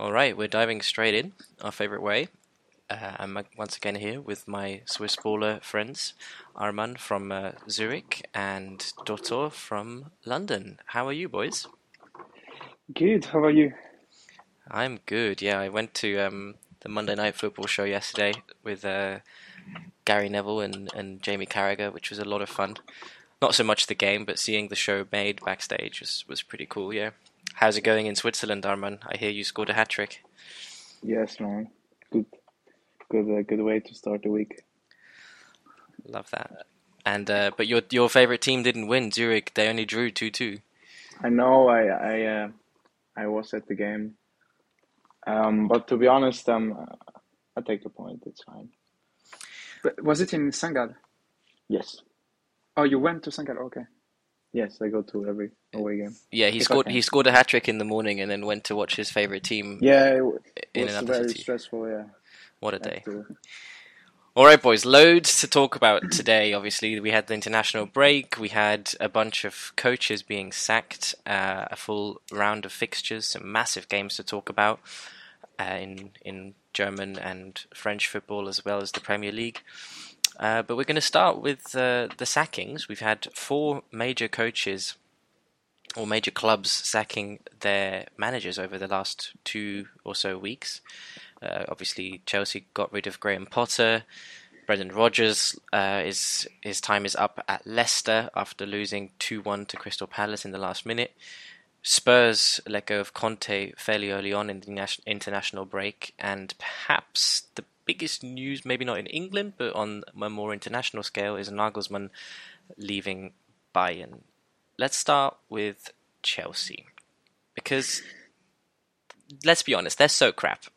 All right, we're diving straight in, our favorite way. Uh, I'm uh, once again here with my Swiss baller friends, Arman from uh, Zurich and Dottor from London. How are you, boys? Good. How are you? I'm good. Yeah, I went to um, the Monday Night Football show yesterday with uh, Gary Neville and, and Jamie Carragher, which was a lot of fun. Not so much the game, but seeing the show made backstage was, was pretty cool. Yeah. How's it going in Switzerland, Arman? I hear you scored a hat trick. Yes, man. Good, good, uh, good way to start the week. Love that. And uh, but your your favorite team didn't win. Zurich. They only drew two two. I know. I I uh, I was at the game. Um, but to be honest, um, I take the point. It's fine. But was it in St. Gall? Yes. Oh, you went to St. Gall. Okay. Yes, I go to every away game. Yeah, he If scored he scored a hat trick in the morning and then went to watch his favorite team Yeah, it, w- in was another very city. stressful. Yeah. What a day. All right, boys, loads to talk about today. Obviously, we had the international break. We had a bunch of coaches being sacked, uh, a full round of fixtures, some massive games to talk about uh, in in German and French football as well as the Premier League. Uh, but we're going to start with uh, the sackings. We've had four major coaches or major clubs sacking their managers over the last two or so weeks. Uh, obviously, Chelsea got rid of Graham Potter. Brendan Rodgers uh, is his time is up at Leicester after losing two one to Crystal Palace in the last minute. Spurs let go of Conte fairly early on in the international break, and perhaps the biggest news, maybe not in England, but on a more international scale, is Nagelsmann leaving Bayern. Let's start with Chelsea because let's be honest, they're so crap.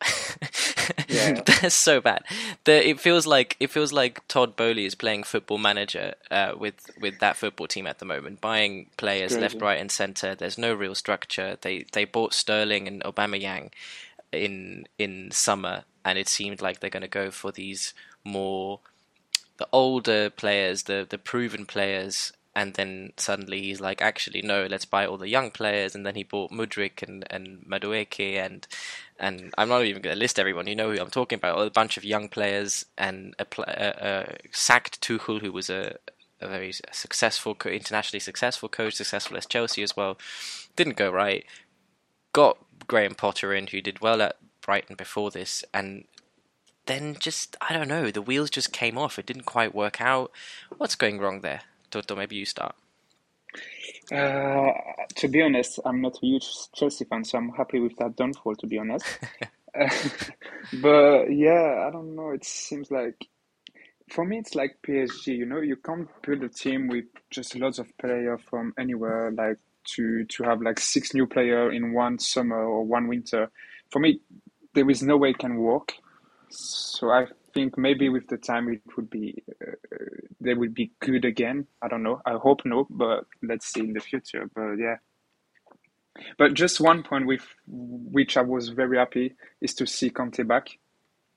Yeah. they're so bad. The, it feels like it feels like Todd Boehly is playing football manager uh, with with that football team at the moment, buying players left, right, and centre. There's no real structure. They they bought Sterling and Aubameyang in in summer, and it seemed like they're going to go for these more the older players, the the proven players, and then suddenly he's like, actually no, let's buy all the young players, and then he bought Mudryk and and Madueke and and I'm not even going to list everyone. You know who I'm talking about. A bunch of young players and a, a, a sacked Tuchel, who was a a very successful, internationally successful coach, successful as Chelsea as well. Didn't go right. Got Graham Potter in, who did well at Brighton before this, and then just I don't know, the wheels just came off. It didn't quite work out. What's going wrong there, Toto? Maybe you start. Uh, to be honest, I'm not a huge Chelsea fan, so I'm happy with that downfall, to be honest. Uh, but yeah, I don't know. It seems like for me, it's like PSG. You know, you can't build a team with just lots of players from anywhere, like to to have like six new player in one summer or one winter. For me, there is no way it can work. So I think maybe with the time it would be uh, they would be good again. I don't know. I hope no, but let's see in the future. But yeah. But just one point with which I was very happy is to see Kante back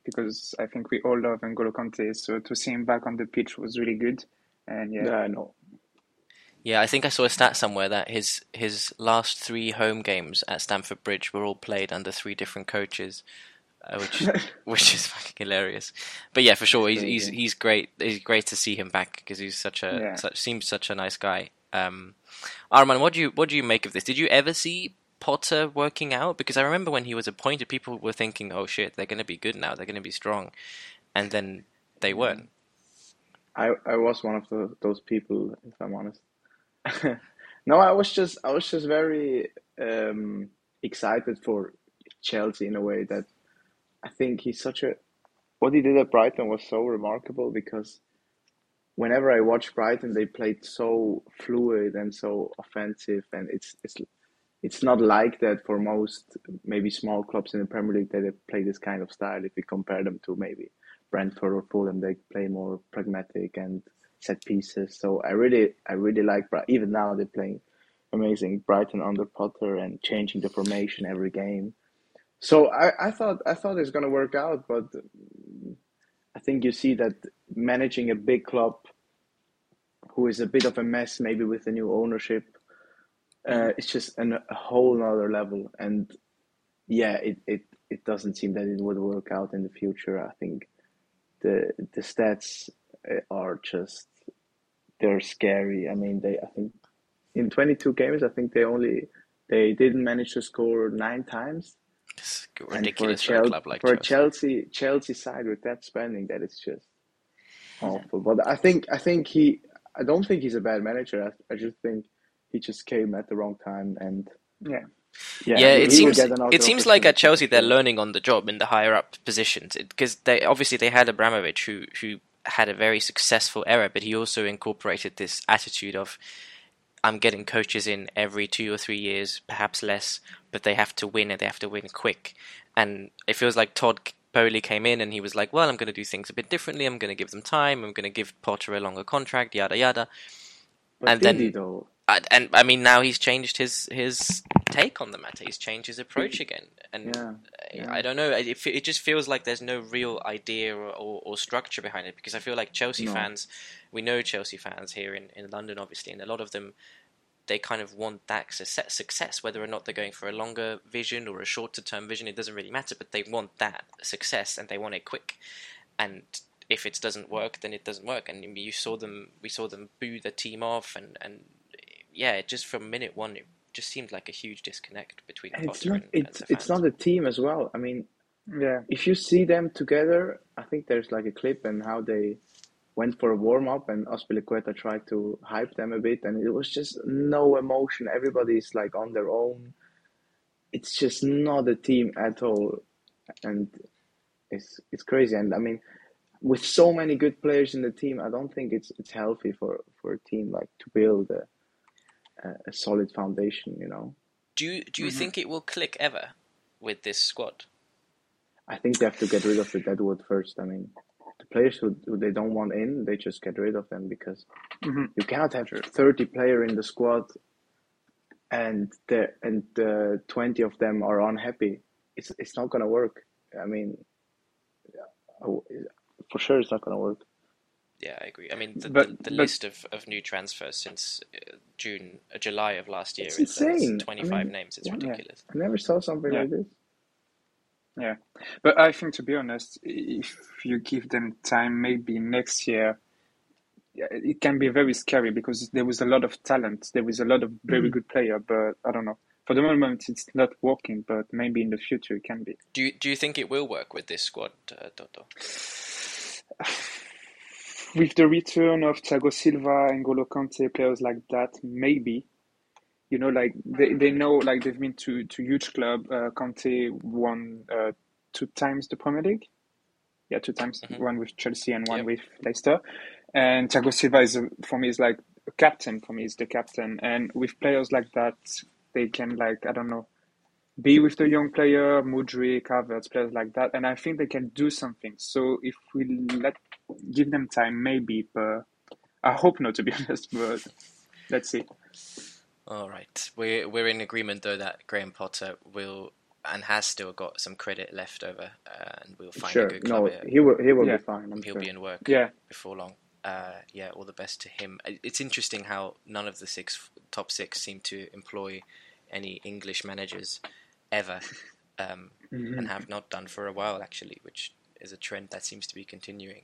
because I think we all love N'Golo Kante. So to see him back on the pitch was really good. And yeah, Yeah, I know. Yeah, I think I saw a stat somewhere that his his last three home games at Stamford Bridge were all played under three different coaches, uh, which which is fucking hilarious. But yeah, for sure, he's he's he's great. He's great to see him back because he's such a Yeah. such seems such a nice guy. Um, Arman, what do you what do you make of this? Did you ever see Potter working out? Because I remember when he was appointed, people were thinking, "Oh shit, they're going to be good now. They're going to be strong," and then they weren't. I I was one of the, those people, if I'm honest. No, I was just I was just very um, excited for Chelsea in a way that I think he's such a what he did at Brighton was so remarkable because whenever I watch Brighton, they played so fluid and so offensive, and it's it's it's not like that for most maybe small clubs in the Premier League that they play this kind of style. If you compare them to maybe Brentford or Fulham, they play more pragmatic and set pieces. So I really I really like Bri- even now they're playing amazing Brighton under Potter and changing the formation every game. So I, I thought I thought it's gonna work out, but I think you see that managing a big club who is a bit of a mess, maybe with the new ownership, uh, it's just an, a whole nother level. And yeah, it, it it doesn't seem that it would work out in the future. I think the the stats Eh, are just they're scary. I mean, they I think in 22 games, I think they only they didn't manage to score nine times. It's And for a, ridiculous for, a club like for a Chelsea. Chelsea Chelsea side with that spending, that is just awful. But I think I think he I don't think he's a bad manager. I, I just think he just came at the wrong time and Yeah. yeah, Yeah, it seems it seems like at Chelsea they're learning on the job in the higher up positions because they obviously they had Abramovich who who had a very successful era, but he also incorporated this attitude of I'm getting coaches in every two or three years, perhaps less, but they have to win and they have to win quick. And it feels like Todd Boehly came in and he was like, "Well, I'm going to do things a bit differently. I'm going to give them time. I'm going to give Potter a longer contract, yada yada." But and then- he? And I mean, now he's changed his his take on the matter. He's changed his approach again, and Yeah, yeah. I don't know. It, it just feels like there's no real idea or, or, or structure behind it. Because I feel like Chelsea No. fans, we know Chelsea fans here in, in London, obviously, and a lot of them, they kind of want that success, success. Whether or not they're going for a longer vision or a shorter term vision, it doesn't really matter. But they want that success, and they want it quick. And if it doesn't work, then it doesn't work. And you saw them, we saw them boo the team off, and and yeah, just from minute one, it just seemed like a huge disconnect between And it's not and, and it's the it's not a team as well. I mean, Yeah. if you see them together, I think there's like a clip and how they went for a warm up and Azpilicueta tried to hype them a bit and it was just no emotion. Everybody's like on their own. It's just not a team at all. And it's it's crazy. And I mean, with so many good players in the team, I don't think it's it's healthy for, for a team like to build a, a, a solid foundation, you know. Do you do you Mhm. think it will click ever with this squad? I think they have to get rid of the deadwood first. I mean, the players who, who they don't want in, they just get rid of them because Mhm. you cannot have thirty player in the squad, and the and the twenty of them are unhappy. It's it's not gonna work. I mean, oh, for sure it's not gonna work. Yeah, I agree. I mean, the, But- the, the but- list of, of new transfers since uh, June, uh, July of last year It's is uh, it's insane. I 25 mean, names. It's yeah. ridiculous. I never saw something Yeah. like this. Yeah, but I think to be honest, if you give them time, maybe next year, it can be very scary because there was a lot of talent, there was a lot of very good player, but I don't know. For the moment, it's not working, but maybe in the future it can be. Do you, do you think it will work with this squad, uh, Toto? With the return of Thiago Silva and Golo Kante, players like that, maybe. You know, like they, they know, like they've been to to huge club. Uh, Kante won uh, two times the Premier League. Yeah, two times. Mhm. One with Chelsea and one Yep. with Leicester. And Thiago Silva is a, for me is like a captain. For me, is the captain. And with players like that, they can like I don't know, be with the young player, Mudryk, Havertz, players like that. And I think they can do something. So if we let give them time, maybe. But I hope not, to be honest. But let's see. All right, we're we're in agreement though that Graham Potter will and has still got some credit left over, uh, and we'll find sure, a good club. no, here. he will he will Yeah. be fine. I'm He'll sure. be in work Yeah. before long. Uh, yeah, all the best to him. It's interesting how none of the six top six seem to employ any English managers ever, um, Mm-hmm. and have not done for a while actually, which is a trend that seems to be continuing.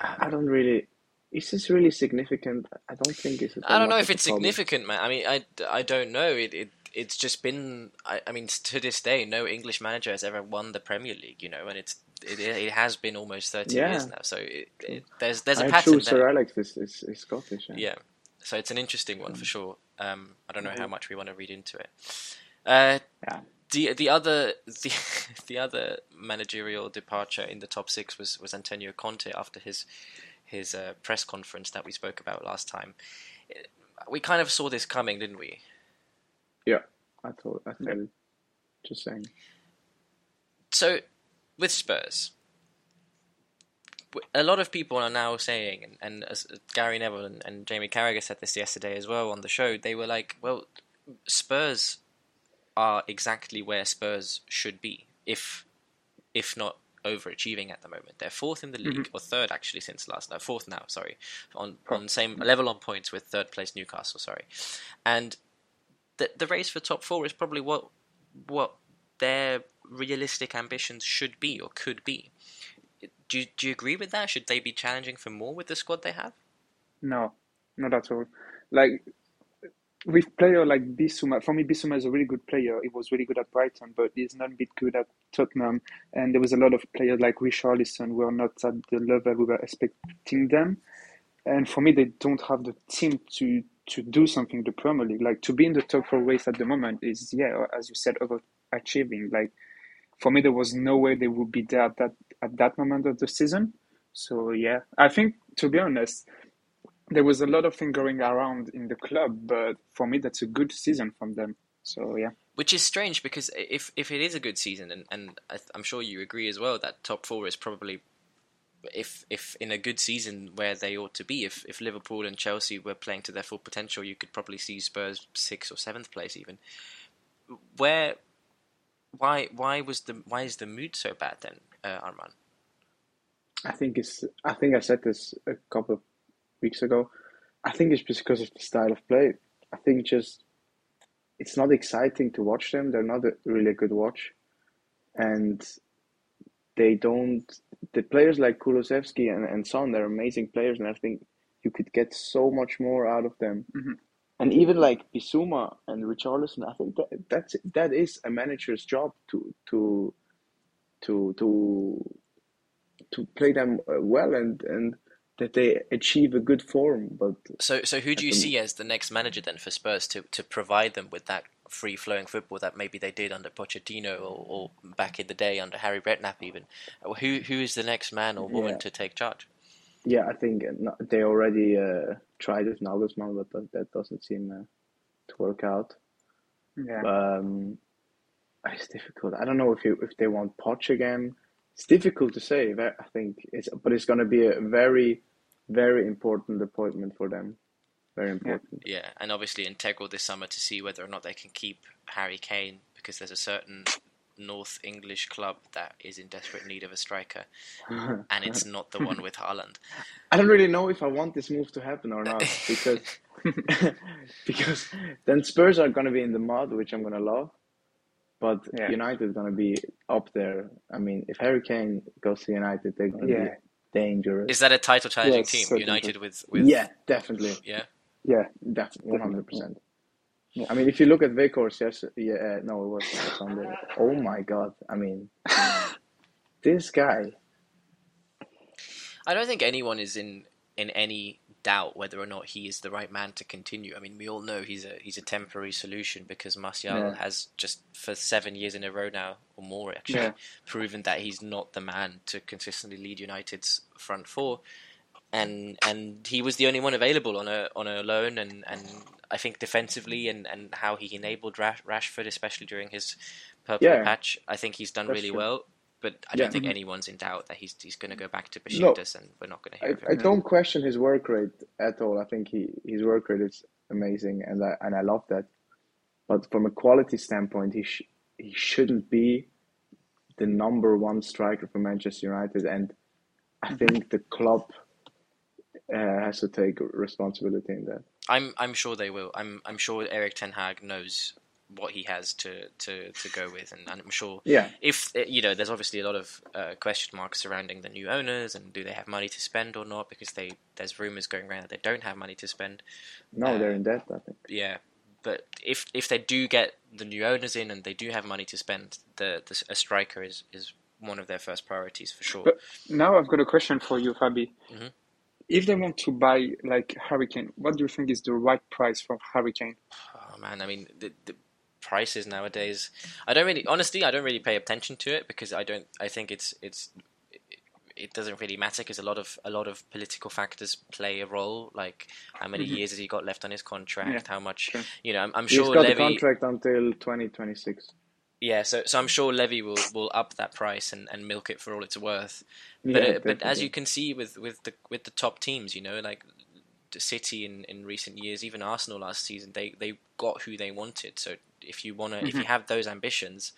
I I don't really. Is this really significant? I don't think it's. I don't know if much of a it's significant, man. I mean, I, I don't know. It, it it's just been. I, I mean, to this day, no English manager has ever won the Premier League. You know, and it's it, it has been almost thirty Yeah. years now. So it, it, there's there's a I'm pattern there. Sir Alex is, is, is Scottish. Yeah. Yeah. So it's an interesting one Mm. for sure. Um, I don't know how much we want to read into it. Uh, Yeah. The the other the, the other managerial departure in the top six was, was Antonio Conte after his his uh, press conference that we spoke about last time. Uh, We kind of saw this coming, didn't we? Yeah, I thought. I felt. it. Just saying. So with Spurs, a lot of people are now saying, and, and as Gary Neville and, and Jamie Carragher said this yesterday as well on the show, they were like, well, Spurs are exactly where Spurs should be, if if not overachieving at the moment. They're fourth in the mm-hmm. league, or third actually since last. No, fourth now. Sorry, on on same level on points with third place Newcastle. Sorry, and the the race for top four is probably what what they're realistic ambitions should be or could be. Do you, do you agree with that? Should they be challenging for more with the squad they have? No, not at all. Like with player like Bissouma, for me, Bissouma is a really good player. He was really good at Brighton, but he's not a bit good at Tottenham. And there was a lot of players like Richarlison who are not at the level we were expecting them. And for me, they don't have the team to to do something in the Premier League. Like to be in the top four race at the moment is, yeah, as you said, overachieving. Like for me, there was no way they would be there at that at that moment of the season. So yeah, I think to be honest, there was a lot of things going around in the club, but for me, that's a good season from them. So yeah. Which is strange because if if it is a good season, and, and I'm sure you agree as well that top four is probably if if in a good season where they ought to be, if if Liverpool and Chelsea were playing to their full potential, you could probably see Spurs sixth or seventh place even. Where, why why was the why is the mood so bad then, uh, Arman? I think it's. I think I said this a couple of weeks ago. I think it's just because of the style of play. I think just it's not exciting to watch them. They're not a really a good watch, and they don't. The players like Kulusevski and, and Son, they're amazing players, and I think you could get so much more out of them. Mm-hmm. And even like Bissouma and Richarlison, I think that that's that is a manager's job to to to to to play them uh, well and and that they achieve a good form. But so so who do you see as the next manager then for Spurs to to provide them with that free flowing football that maybe they did under Pochettino or, or back in the day under Harry Redknapp even? Who who is the next man or woman yeah. to take charge? Yeah, I think they already uh, tried with Nagelsmann, but that, that doesn't seem uh, to work out. Yeah. Um, it's difficult. I don't know if you, if they want Poch again it's difficult to say. I think it's, but it's going to be a very, very important appointment for them. Very important. Yeah, and obviously integral this summer to see whether or not they can keep Harry Kane because there's a certain North English club that is in desperate need of a striker, and it's not the one with Haaland. I don't really know if I want this move to happen or not because because then Spurs are going to be in the mud, which I'm going to love. But yeah. United is going to be up there. I mean, if Harry Kane goes to United, they're going to yeah. be dangerous. Is that a title challenging yes, team? Certainly. United with, with yeah, definitely. Yeah, yeah, definitely, one hundred percent. I mean, if you look at Weghorst, yes, yeah, uh, no, it was Sunday. Oh my god! I mean, this guy. I don't think anyone is in in any doubt whether or not he is the right man to continue. I mean, we all know he's a he's a temporary solution because Martial yeah. has just for seven years in a row now or more actually yeah. proven that he's not the man to consistently lead United's front four. And and he was the only one available on a on a loan, and, and I think defensively and, and how he enabled Rash, Rashford, especially during his purple yeah. patch, I think he's done That's really true. well but I don't yeah. think anyone's in doubt that he's he's going to go back to Besiktas, no, and we're not going to hear. I, I don't question his work rate at all. I think he his work rate is amazing, and I and I love that. But from a quality standpoint, he sh- he shouldn't be the number one striker for Manchester United, and I mm-hmm. think the club uh, has to take responsibility in that. I'm I'm sure they will. I'm I'm sure Erik Ten Hag knows what he has to, to, to go with, and, and I'm sure yeah. if you know, there's obviously a lot of uh, question marks surrounding the new owners and do they have money to spend or not because they there's rumors going around that they don't have money to spend. No, uh, they're in debt. I think. Yeah, but if if they do get the new owners in and they do have money to spend, the, the a striker is is one of their first priorities for sure. But now I've got a question for you, Fabi. Mm-hmm. If they want to buy like Harry Kane, what do you think is the right price for Harry Kane? Oh man, I mean the, the prices nowadays. I don't really, honestly, I don't really pay attention to it because I don't. I think it's it's it doesn't really matter because a lot of a lot of political factors play a role. Like how many mm-hmm. years has he got left on his contract? Yeah, how much? Sure. You know, I'm, I'm sure he's got Levy, the contract until 2026. Yeah, so so I'm sure Levy will, will up that price and, and milk it for all it's worth. But yeah, uh, but as you can see with, with the with the top teams, you know, like City in, in recent years, even Arsenal last season, they, they got who they wanted. So if you wanna, mm-hmm. if you mm-hmm. have those ambitions,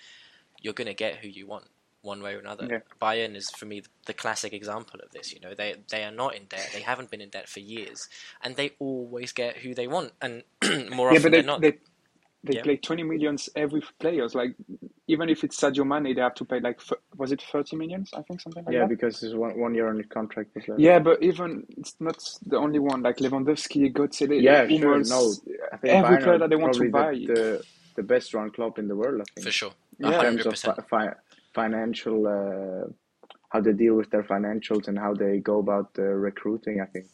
you're gonna get who you want one way or another. Yeah. Bayern is for me the classic example of this. You know, they they are not in debt. They haven't been in debt for years, and they always get who they want, and more yeah, often they, than not. They, they Yeah. play 20 millions every players. Like even if it's Sadio Mane, they have to pay like was it 30 millions? I think something like Yeah, that. Yeah, because it's one one year on his contract was left. Yeah, but even it's not the only one. Like Lewandowski, Götze, they- Yeah, sure. Hummels, No, I think every Bayern player that they want to buy. the, the the best run club in the world. I think for sure. Yeah. in terms of fi- fi- financial, uh, how they deal with their financials and how they go about uh, recruiting. I think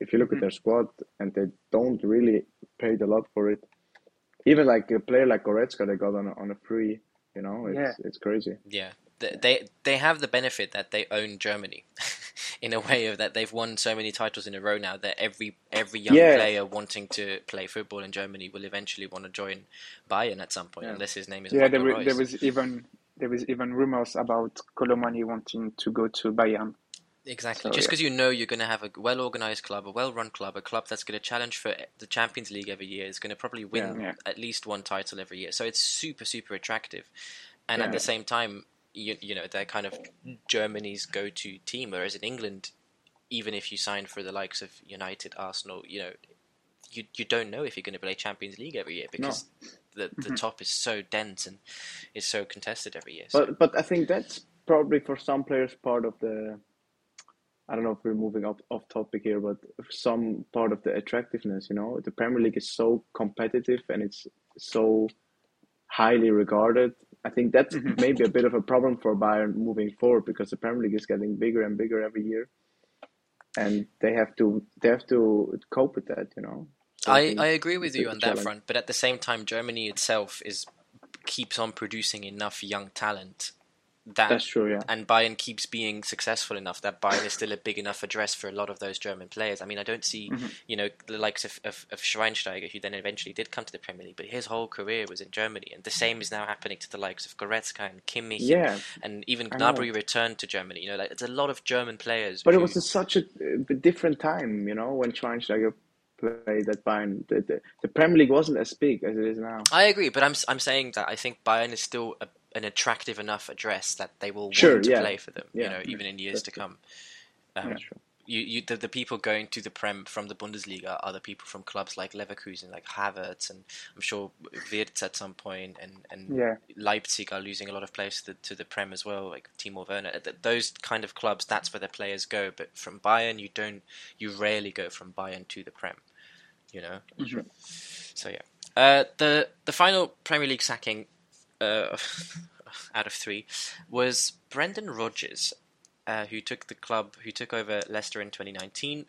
if you look Mm-hmm. at their squad and they don't really pay a lot for it, even like a player like Goretzka, they got on a, on a free. You know, it's Yeah. it's crazy. Yeah, Th- they they have the benefit that they own Germany, in a way of that they've won so many titles in a row now that every every young Yeah. player wanting to play football in Germany will eventually want to join Bayern at some point, Yeah. unless his name is Yeah, there, were, there was even there was even rumors about Kolo Muani wanting to go to Bayern. Exactly. So, Just yeah. because you know you're going to have a well organized club, a well run club, a club that's going to challenge for the Champions League every year, is going to probably win Yeah. Yeah. at least one title every year. So it's super, super attractive. And at the same time, you, you know, they're kind of Germany's go to team. Whereas in England, even if you sign for the likes of United, Arsenal, you know, you, you don't know if you're going to play Champions League every year because the, the mm-hmm. top is so dense and is so contested every year. So, But but I think that's probably for some players part of the. I don't know if we're moving off off topic here, but some part of the attractiveness. You know, the Premier League is so competitive and it's so highly regarded. I think that's mm-hmm. maybe a bit of a problem for Bayern moving forward because the Premier League is getting bigger and bigger every year, and they have to they have to cope with that. You know. So I, I agree with you on that front, but at the same time, Germany itself is keeps on producing enough young talent that That's true. Yeah. and Bayern keeps being successful enough that Bayern is still a big enough address for a lot of those German players. I mean, I don't see, Mm-hmm. you know, the likes of, of, of Schweinsteiger, who then eventually did come to the Premier League, but his whole career was in Germany. And the same is now happening to the likes of Goretzka and Kimmich. and- Yeah. And, even I. Gnabry returned to Germany. You know, like, it's a lot of German players. But it was a, such a, a different time, you know, when Schweinsteiger played at Bayern. The, the, the Premier League wasn't as big as it is now. I agree, but I'm I'm saying that I think Bayern is still a, an attractive enough address that they will Sure, want to yeah. play for them. You know, even in years That's to true. come. Um, you, you the, the people going to the Prem from the Bundesliga are the people from clubs like Leverkusen, like Havertz, and I'm sure Wirtz at some point, and and Yeah. Leipzig are losing a lot of players to the, to the Prem as well, like Timo Werner. Th- Those kind of clubs, that's where the players go. But from Bayern, you don't, you rarely go from Bayern to the Prem. You know. Mm-hmm. So yeah, uh, the the final Premier League sacking uh, out of three was Brendan Rodgers, uh, who took the club, who took over Leicester in 2019.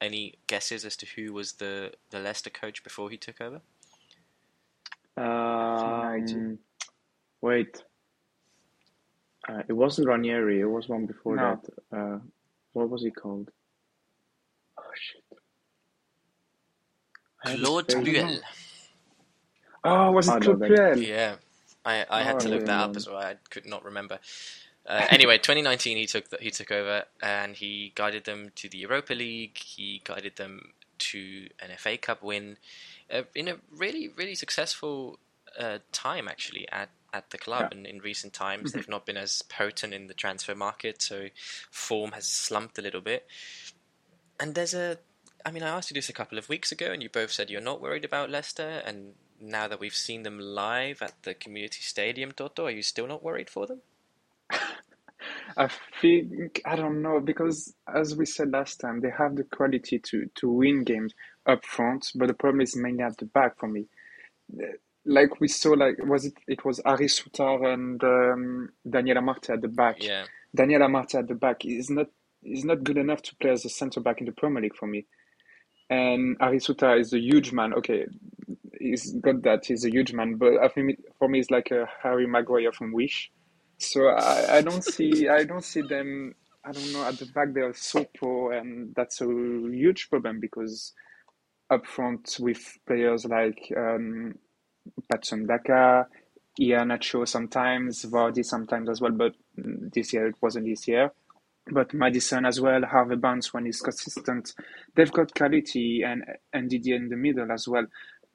Any guesses as to who was the the Leicester coach before he took over? Um, wait. Uh, it wasn't Ranieri. It was one before No. that. Uh, what was he called? Oh shit. I had his Claude face. Puel. Oh, was it Claude Puel? Yeah, I, I had Oh, to look that up yeah. as well. I could not remember. Uh, anyway, 2019 he took the, he took over and he guided them to the Europa League. He guided them to an FA Cup win uh, in a really really successful uh, time actually at at the club. Yeah. And in recent times, they've not been as potent in the transfer market, so form has slumped a little bit. And there's a, I mean, I asked you this a couple of weeks ago, and you both said you're not worried about Leicester. And now that we've seen them live at the community stadium, Toto, are you still not worried for them? I think I don't know because as we said last time, they have the quality to to win games up front, but the problem is mainly at the back for me. Like we saw, like was it? It was Harry Souttar and um, Daniel Amartey at the back. Yeah, Daniel Amartey at the back is not is not good enough to play as a centre back in the Premier League for me. And Harry Souttar is a huge man. Okay, he's got that. He's a huge man, but I think for me, it's like a Harry Maguire from Wish. So I, I don't see I don't see them. I don't know at the back they are so poor, and that's a huge problem because up front with players like um, Patson Daka, Iheanacho sometimes, Vardy sometimes as well, but this year it wasn't this year. But Maddison as well, Harvey Barnes when he's consistent. They've got quality and and Didier in the middle as well.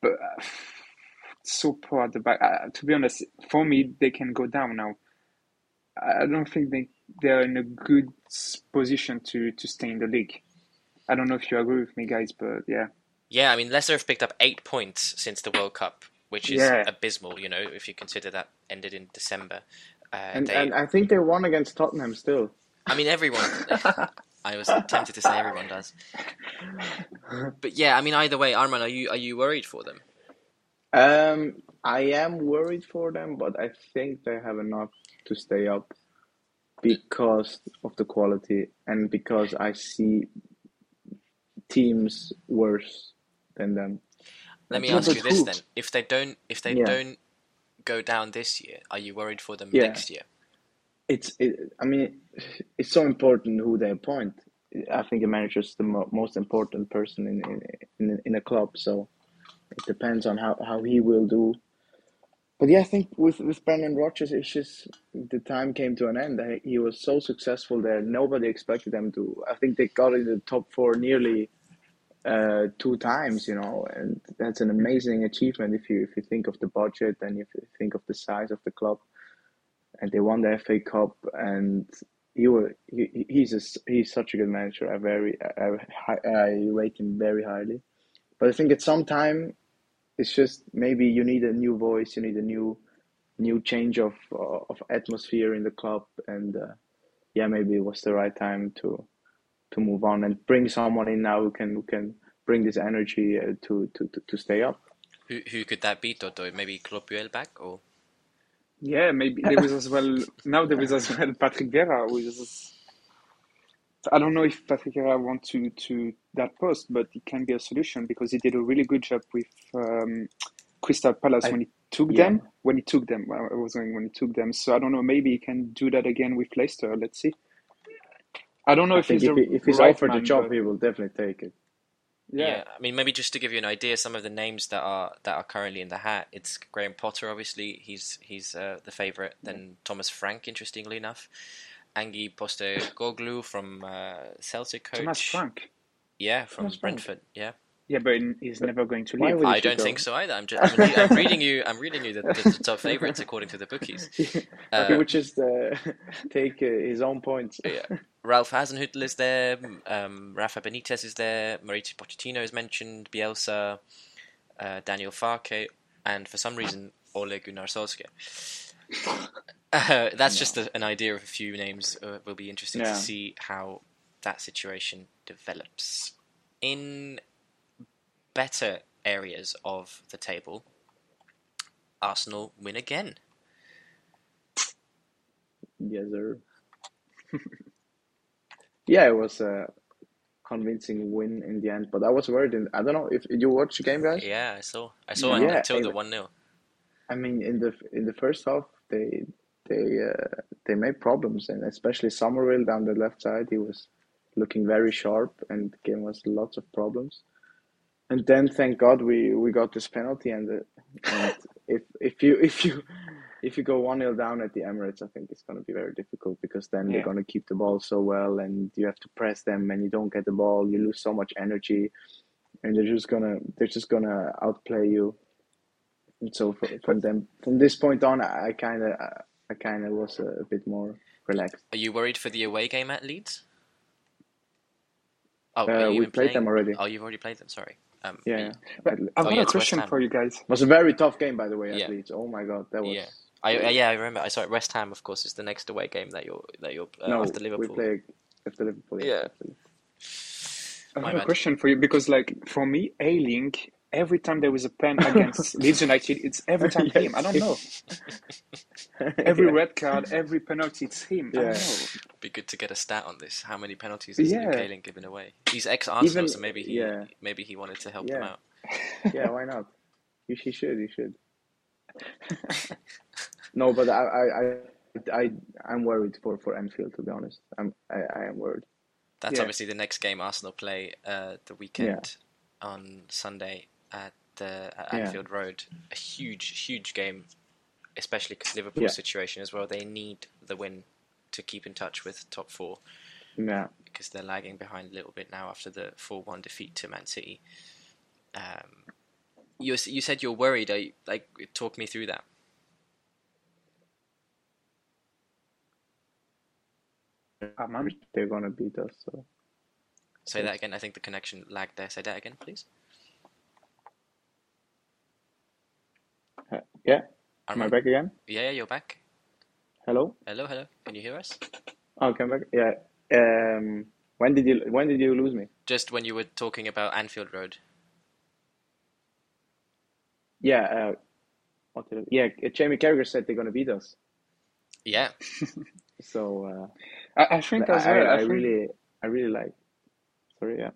But uh, so poor at the back. Uh, to be honest, for me, they can go down now. I don't think they they're in a good position to to stay in the league. I don't know if you agree with me, guys, but yeah. yeah. I mean, Leicester have picked up eight points since the World Cup, which is Yeah. abysmal. You know, if you consider that ended in December. Uh, And they, and I think they won against Tottenham still. I mean, everyone. I was tempted to say everyone does, but yeah, I mean, either way, Arman, are you are you worried for them? Um, I am worried for them, but I think they have enough to stay up because of the quality and because I see teams worse than them. Let me ask you this then: if they don't, if they Yeah. don't go down this year, are you worried for them Yeah. next year? It's, it, I mean, it's so important who they appoint. I think a manager is the mo most important person in, in in in a club, so it depends on how, how he will do. But yeah, I think with with Brendan Rodgers, it's just the time came to an end. He was so successful there. Nobody expected them to. I think they got in the top four nearly uh, two times, you know, and that's an amazing achievement if you if you think of the budget and if you think of the size of the club. And they won the FA Cup, and he were he, he's a, he's such a good manager. I very I, I, I rate him very highly. But I think at some time, it's just maybe you need a new voice, you need a new new change of uh, of atmosphere in the club, and uh, yeah, maybe it was the right time to to move on and bring someone in now who can who can bring this energy uh, to, to to to stay up. Who who could that be, Toto? Maybe Claude Puel back or Yeah, maybe there was as well. Now there is as well Patrick Vieira, who is. I don't know if Patrick Vieira wants to to that post, but it can be a solution because he did a really good job with um, Crystal Palace I- when he took yeah. them. When he took them, I was going when he took them. So I don't know. Maybe he can do that again with Leicester. Let's see. I don't know I if he's if, the he, if he's right offered the job, but he will definitely take it. Yeah. I mean, maybe just to give you an idea, some of the names that are that are currently in the hat. It's Graham Potter, obviously. He's he's uh, the favourite. Then Thomas Frank, interestingly enough, Ange Postecoglou from uh, Celtic coach. Thomas Frank. Yeah, from Thomas Frank. Brentford. Yeah, Yeah, but he's never going to leave. I don't go? think so either. I'm just I'm, I'm reading you. I'm reading you the, the, the top favourites according to the bookies. he Uh, would just uh, take uh, his own points. yeah. Ralph Hasenhüttl is there. Um, Rafa Benitez is there. Mauricio Pochettino is mentioned. Bielsa, uh, Daniel Farke, and for some reason Ole Gunnar Solskjaer. Uh, that's just a, an idea of a few names. Uh, will be interesting Yeah. to see how that situation develops. In better areas of the table, Arsenal win again. Yes, sir. yeah, it was a convincing win in the end, but I was worried. In, I don't know if you watched the game, guys. Yeah, I saw. I saw Yeah, until the one 0 I mean, in the in the first half, they they uh, they made problems, and especially Summerville down the left side, he was looking very sharp and gave us lots of problems. And then, thank God, we, we got this penalty. And, uh, and if if you if you if you go one 0 down at the Emirates, I think it's going to be very difficult because then they're going to keep the ball so well, and you have to press them, and you don't get the ball, you lose so much energy, and they're just gonna they're just gonna outplay you. And so for, from them from this point on, I kind of I kind of was a, a bit more relaxed. Are you worried for the away game at Leeds? Oh, Uh, we even played playing? them already. Oh, you've already played them. Sorry. Um, Yeah, yeah. you- But I've Oh, got yeah, a question for you guys. It was a very tough game, by the way, at Yeah. Leeds. Oh my God, that was Yeah. I, uh, yeah, I remember. I saw it. West Ham, of course, is the next away game that you're that you're uh, no. after Liverpool. We play after Liverpool. Yeah. after- I My have a bad. question for you because, like, for me, Ayling, every time there was a pen against Leeds United, it's every time Yeah. him. I don't know. Every red card, every penalty, it's him. I Yeah. don't know. Be good to get a stat on this. How many penalties has Yeah. Luke given away? He's ex Arsenal, so maybe he yeah. maybe he wanted to help them Yeah. out. yeah, why not? You, you should. You should. no, but I, I, I, I, I'm worried for for Anfield. To be honest, I'm, I, I am worried. That's Yeah. obviously the next game Arsenal play uh, the weekend on Sunday at the at Yeah. Anfield Road. A huge, huge game, especially because Liverpool's Yeah. situation as well. They need the win to keep in touch with top four Yeah. because they're lagging behind a little bit now after the four-one defeat to Man City. Um, you you said you're worried. You, like talk me through that. Armand? They're gonna beat us. So Say that again. I think the connection lagged there. Say that again, please. Yeah, am I back again? Yeah, yeah, you're back. Hello. Hello, hello. Can you hear us? Oh, come back. Yeah. Um, when did you when did you lose me? Just when you were talking about Anfield Road. Yeah. Uh, what did it- yeah. Jamie Carragher said they're gonna beat us. Yeah, So uh, I, I think as well. I, I, I think really I really like. Sorry. Yeah.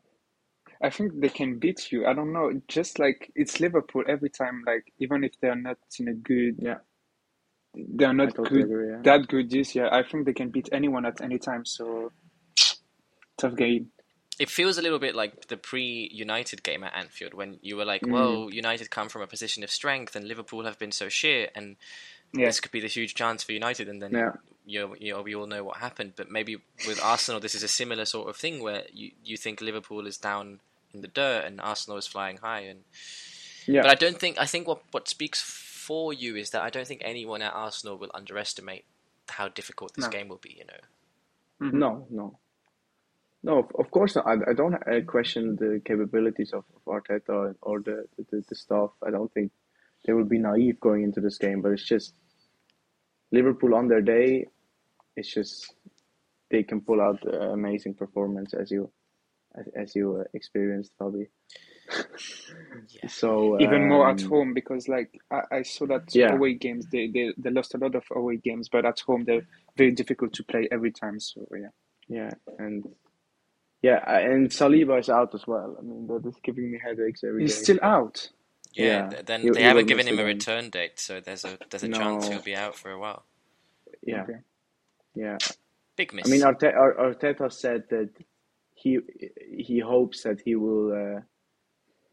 I think they can beat you. I don't know. Just like it's Liverpool every time. Like even if they're not in a good, Yeah. they're not totally good agree. Yeah. that good this year. I think they can beat anyone at any time. So tough game. it feels a little bit like the pre-United game at Anfield when you were like, Mm. "Well, United come from a position of strength, and Liverpool have been so shit, and Yeah. this could be the huge chance for United." And then Yeah. You know, you know, we all know what happened. But maybe with Arsenal, this is a similar sort of thing where you you think Liverpool is down in the dirt and Arsenal is flying high, and Yeah. but I don't think I think what what speaks for you is that I don't think anyone at Arsenal will underestimate how difficult this No. game will be. You know. Mhm. No, no, no. Of, of course, not. I, I don't uh, question the capabilities of, of Arteta or the, the the staff. I don't think they will be naive going into this game. But it's just Liverpool on their day. It's just they can pull out uh, amazing performance as you as, as you uh, experienced, Fabi. Yeah. So Even more at um, home because like I, I saw that Yeah. away games they, they they lost a lot of away games, but at home they're very difficult to play every time. So yeah. Yeah, and yeah, and Saliba is out as well. I mean, that is giving me headaches every He's day. still out. Yeah, Yeah. then He- they he haven't given him a return date, so there's a there's a chance he'll be out for a while. Yeah, Okay. Yeah. Big miss. I mean, Arte- Ar- Arteta said that he he hopes that he will uh,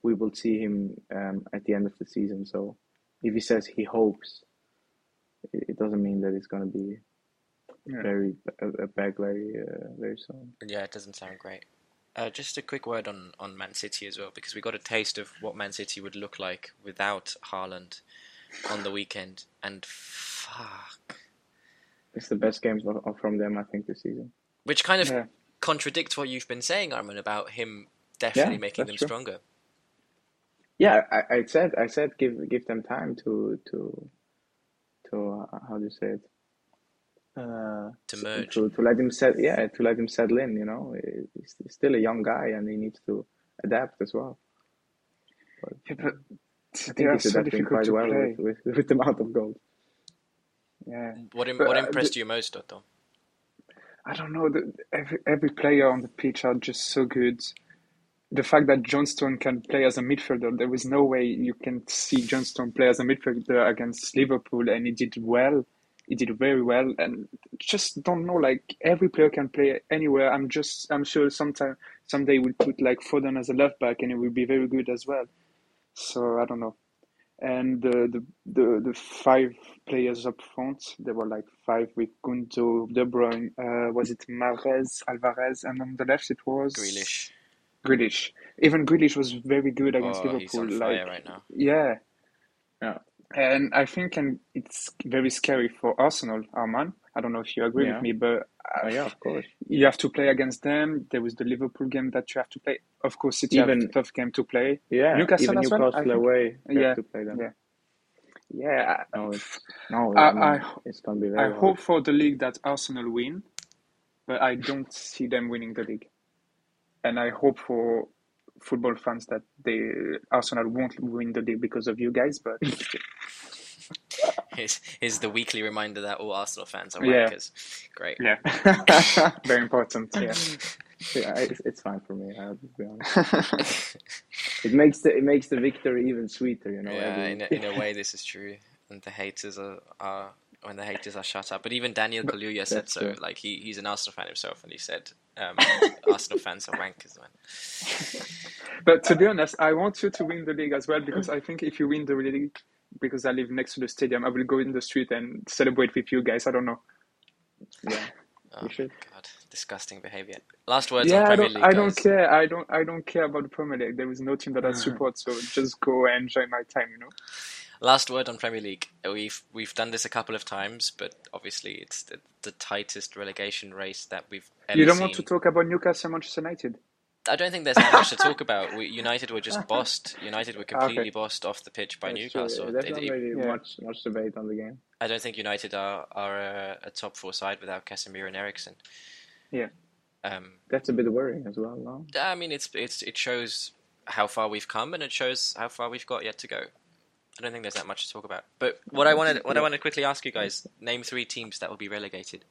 we will see him um, at the end of the season. So if he says he hopes, it, it doesn't mean that it's going to be Yeah. very uh, back very uh, very soon. yeah, it doesn't sound great. Uh, just a quick word on, on Man City as well, because we got a taste of what Man City would look like without Haaland on the weekend, and fuck, It's the best games of- of- from them, I think, this season. which kind of Yeah. contradicts what you've been saying, Armin, about him definitely Yeah, making them true. stronger. Yeah, I, I said I said give give them time to to to uh, how do you say it uh, To merge. to to let him set yeah to let him settle in. You know, he's, he's still a young guy and he needs to adapt as well. Yeah, but I they think he's adapting quite well with, with with the amount of goals. Yeah. What im- what uh, impressed you most, Otto? I don't know. The, every every player on the pitch are just so good. The fact that John Stones can play as a midfielder, there was no way you can see John Stones play as a midfielder against Liverpool, and he did well. He did very well, and just don't know. Like every player can play anywhere. I'm just, I'm sure sometime, someday we'll put like Foden as a left back, and it will be very good as well. So I don't know. And the the the, the five players up front, there were like five with Gündoğan, De Bruyne, uh, was it Mahrez, Alvarez, and on the left it was Grealish. Grealish. Even Grealish was very good against Oh, he's Liverpool. on fire like, right now. yeah. Yeah. And I think and it's very scary for Arsenal, Arman. I don't know if you agree Yeah. with me, but Oh, yeah, of course. you have to play against them. There was the Liverpool game that you have to play. Of course, City have Even- a tough game to play. Yeah, Newcastle even as well, Newcastle away, you Yeah, have to play them. yeah. Yeah, No, it's no. I- I, mean, I- it's gonna be very. I very hope for the league that Arsenal win, but I don't see them winning the league. And I hope for football fans that they Arsenal won't win the league because of you guys. But Here's, here's the weekly reminder that all Arsenal fans are Yeah. wankers. Great. yeah, very important. Yeah. Yeah, it's, it's fine for me. I'll be honest. It makes the it makes the victory even sweeter, you know. Yeah, in a, in a way, this is true. And the haters are, are when the haters are shut up. But even Daniel Kaluuya said so. true. Like he, he's an Arsenal fan himself, and he said um, Arsenal fans are wankers, man. But to be honest, I want you to win the league as well because I think if you win the league, because I live next to the stadium, I will go in the street and celebrate with you guys. I don't know. yeah, Oh, should. God, disgusting behavior. Last words yeah, on I don't. League. I don't care. I don't. I don't care about the Premier League. There is no team that I mm. support, so just go and enjoy my time. You know. Last word on Premier League. We've we've done this a couple of times, but obviously it's the, the tightest relegation race that we've ever You don't seen. want to talk about Newcastle, Manchester United. I don't think there's that much to talk about. We, United were just bossed. United were completely Okay. bossed off the pitch by That's true. Newcastle. There's It- not it- really Yeah. much much debate on the game. I don't think United are are a, a top four side without Casemiro and Eriksen. Yeah. Um, That's a bit worrying as well. No. I mean, it's it's it shows how far we've come, and it shows how far we've got yet to go. I don't think there's that much to talk about. But what I wanted, what I Yeah. wanted to quickly ask you guys: name three teams that will be relegated.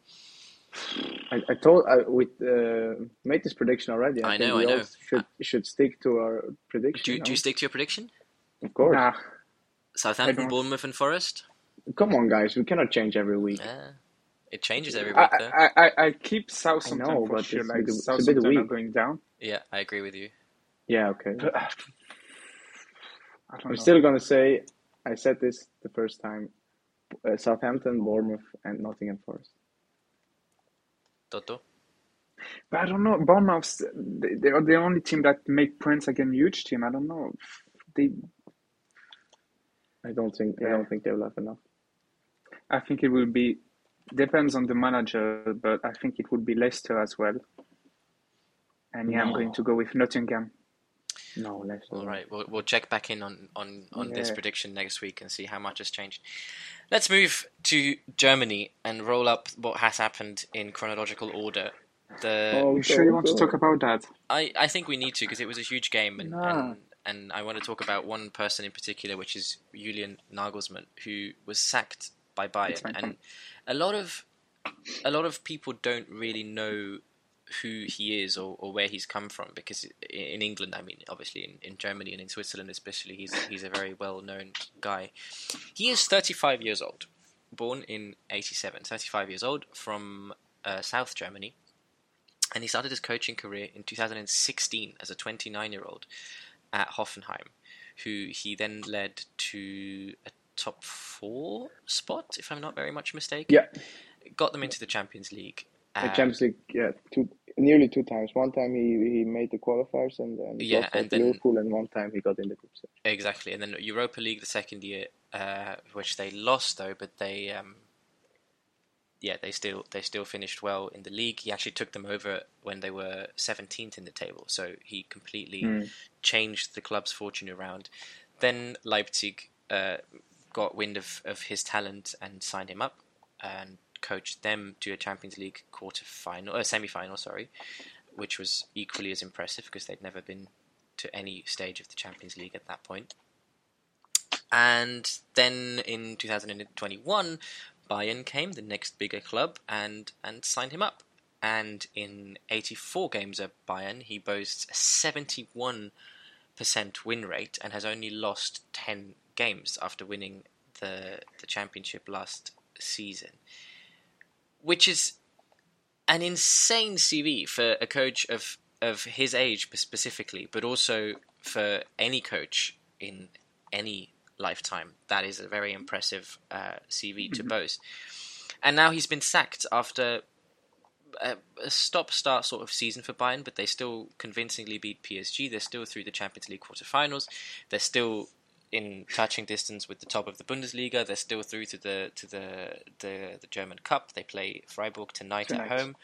I, I told I we uh, made this prediction already. I think know, we I know. all Should should stick to our prediction. Do you, do you stick to your prediction? Of course. Nah, Southampton. Bournemouth, and Forest. Come on, guys. We cannot change every week. Yeah. It changes every I, week, though. I, I, I keep Southampton I know, for but sure. it's a Like bit- it's a bit Southampton are weak. going down. Yeah, I agree with you. Yeah. Okay. But, I don't I'm know. still gonna say I said this the first time. Uh, Southampton, Bournemouth, and Nottingham Forest. Toto. But I don't know. Bournemouth, they, they are the only team that make points against huge team. I don't know. They, I don't think I don't think they will have enough. I think it will be depends on the manager, but I think it would be Leicester as well. And yeah, I'm going to go with Nottingham. No, less. All right, we'll we'll check back in on on on this prediction next week and see how much has changed. Let's move to Germany and roll up what has happened in chronological order. The Oh, You sure you want to talk about that? I, I think we need to because it was a huge game and, Nah. and and I want to talk about one person in particular, which is Julian Nagelsmann, who was sacked by Bayern, and a lot of a lot of people don't really know who he is or, or where he's come from because in England, I mean, obviously in, in Germany and in Switzerland especially, he's he's a very well known guy. He is 35 years old, born in 87, 35 years old from uh, South Germany and he started his coaching career in 2016 as a 29 year old at Hoffenheim, who he then led to a top four spot, if I'm not very much mistaken. Yeah, Got them into the Champions League. The Uh, Champions League. Yeah, two nearly two times. One time he, he made the qualifiers and then Yeah, and then- Liverpool, and one time he got in the group stage. Exactly, and then Europa League the second year, uh, which they lost though, but they, um, yeah, they still they still finished well in the league. He actually took them over when they were seventeenth in the table, so he completely Hmm. changed the club's fortune around. Then Leipzig uh, got wind of, of his talent and signed him up and coached them to a Champions League quarter final, uh, semi final, sorry, which was equally as impressive because they'd never been to any stage of the Champions League at that point. And then in 2021, Bayern came, the next bigger club, and, and signed him up. And in 84 games at Bayern, he boasts a 71% win rate and has only lost 10 games after winning the, the championship last season. Which is an insane CV for a coach of, of his age specifically, but also for any coach in any lifetime. That is a very impressive uh, CV to boast. And now he's been sacked after a, a stop-start sort of season for Bayern, but they still convincingly beat PSG. They're still through the Champions League quarterfinals. They're still in touching distance with the top of the Bundesliga. They're still through to the to the the, the German Cup. They play Freiburg tonight, Tonight. at home.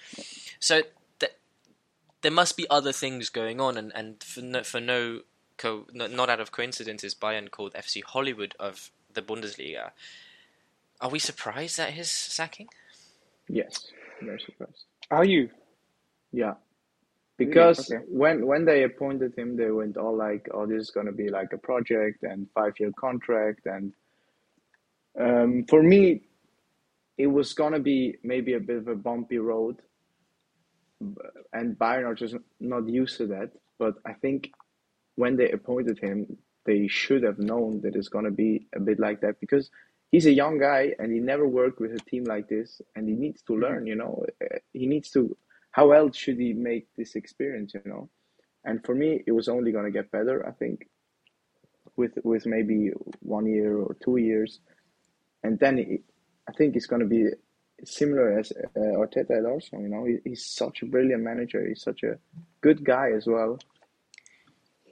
So th- there must be other things going on, and, and for no, for no, co- no not out of coincidence is Bayern called FC Hollywood of the Bundesliga. Are we surprised at his sacking? Yes, very surprised. Are you? Yeah, because Okay. when when they appointed him, they went all like, "Oh, this is gonna be like a project and five year contract." And um, for me, it was gonna be maybe a bit of a bumpy road, and Bayern are just not used to that. But I think when they appointed him, they should have known that it's gonna be a bit like that because he's a young guy and he never worked with a team like this, and he needs to learn. You know, Uh, he needs to how else should he make this experience you know? And for me it was only going to get better i think with with maybe one year or two years. And then it, i think it's going to be similar as uh, Arteta at Arsenal you know? He, he's such a brilliant manager he's such a good guy as well.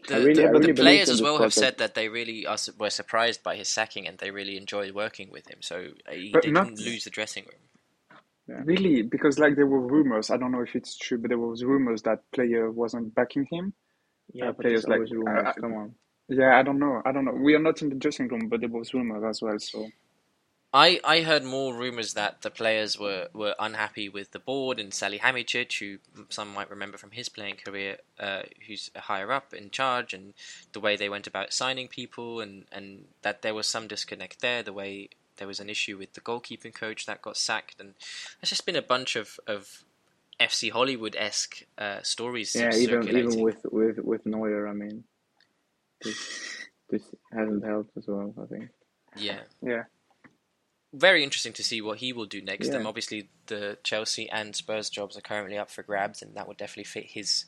The, really- the, I the players as this well have said that they really are, were surprised by his sacking and they really enjoyed working with him. So uh, he But they not- didn't lose the dressing room. Yeah. Really, because like there were rumors. I don't know if it's true, but there was rumors that player wasn't backing him. Yeah, Uh, players like- rumors. I- I- Come on. Yeah, I don't know. I don't know. We are not in the dressing room, but there was rumors as well. So I, I heard more rumours that the players were, were unhappy with the board and Salihamidžić, who some might remember from his playing career, uh, who's higher up in charge, and the way they went about signing people, and, and that there was some disconnect there, the way there was an issue with the goalkeeping coach that got sacked, and there's just been a bunch of, of FC Hollywood esque uh, stories Yeah, even even with with with Neuer, I mean, this this hasn't helped as well. I think. yeah. yeah, very interesting to see what he will do next. Yeah. Um, obviously, the Chelsea and Spurs jobs are currently up for grabs, and that would definitely fit his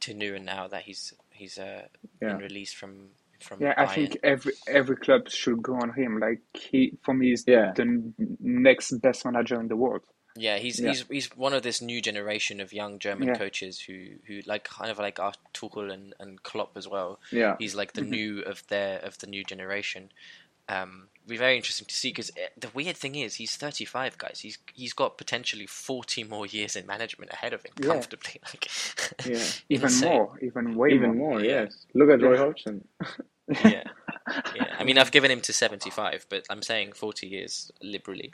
tenure now that he's he's uh, Yeah. been released from from yeah. I think every every club should go on him. Like he, for me, is Yeah. the next best manager in the world. yeah, he's Yeah. he's he's one of this new generation of young German Yeah. coaches who who like kind of like our Tuchel and and Klopp as well. Yeah. He's like the Mhm. new of their of the new generation. Um, be very interesting to see because the weird thing is he's 35, guys. He's he's got potentially 40 more years in management ahead of him Yeah. comfortably. Like, Yeah. Even insane. more, even way Even more. more. Yeah. Yes. Look at Roy Yeah. Hodgson. Yeah. Yeah, I mean, I've given him to 75, but I'm saying 40 years liberally.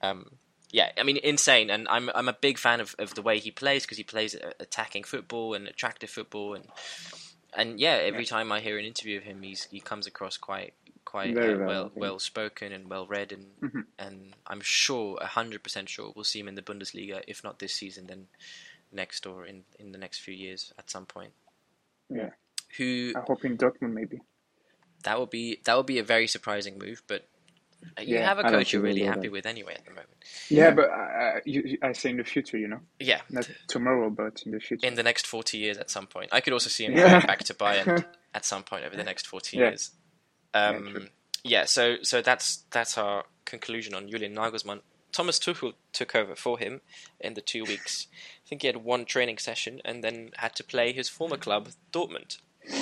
Um, yeah, I mean, insane, and I'm I'm a big fan of, of the way he plays because he plays attacking football and attractive football, and and yeah, every time I hear an interview of him, he's he comes across quite quite uh, well well spoken and well read, and Mhm. and I'm sure hundred percent sure we'll see him in the Bundesliga, if not this season, then next or in in the next few years at some point. Yeah. Who I hope in Dortmund maybe. That would be that would be a very surprising move, but you Yeah, have a don't coach you're really happy that. with anyway at the moment. Yeah, Yeah. but uh, you, you- I say in the future, you know, Yeah, not tomorrow, but in the future. in the next forty years at some point. I could also see him Yeah. going back to Bayern at some point over the next forty Yeah. years. Yeah, Um, true. yeah, so so that's that's our conclusion on Julian Nagelsmann. Thomas Tuchel took over for him in the two weeks. I think he had one training session and then had to play his former club Dortmund.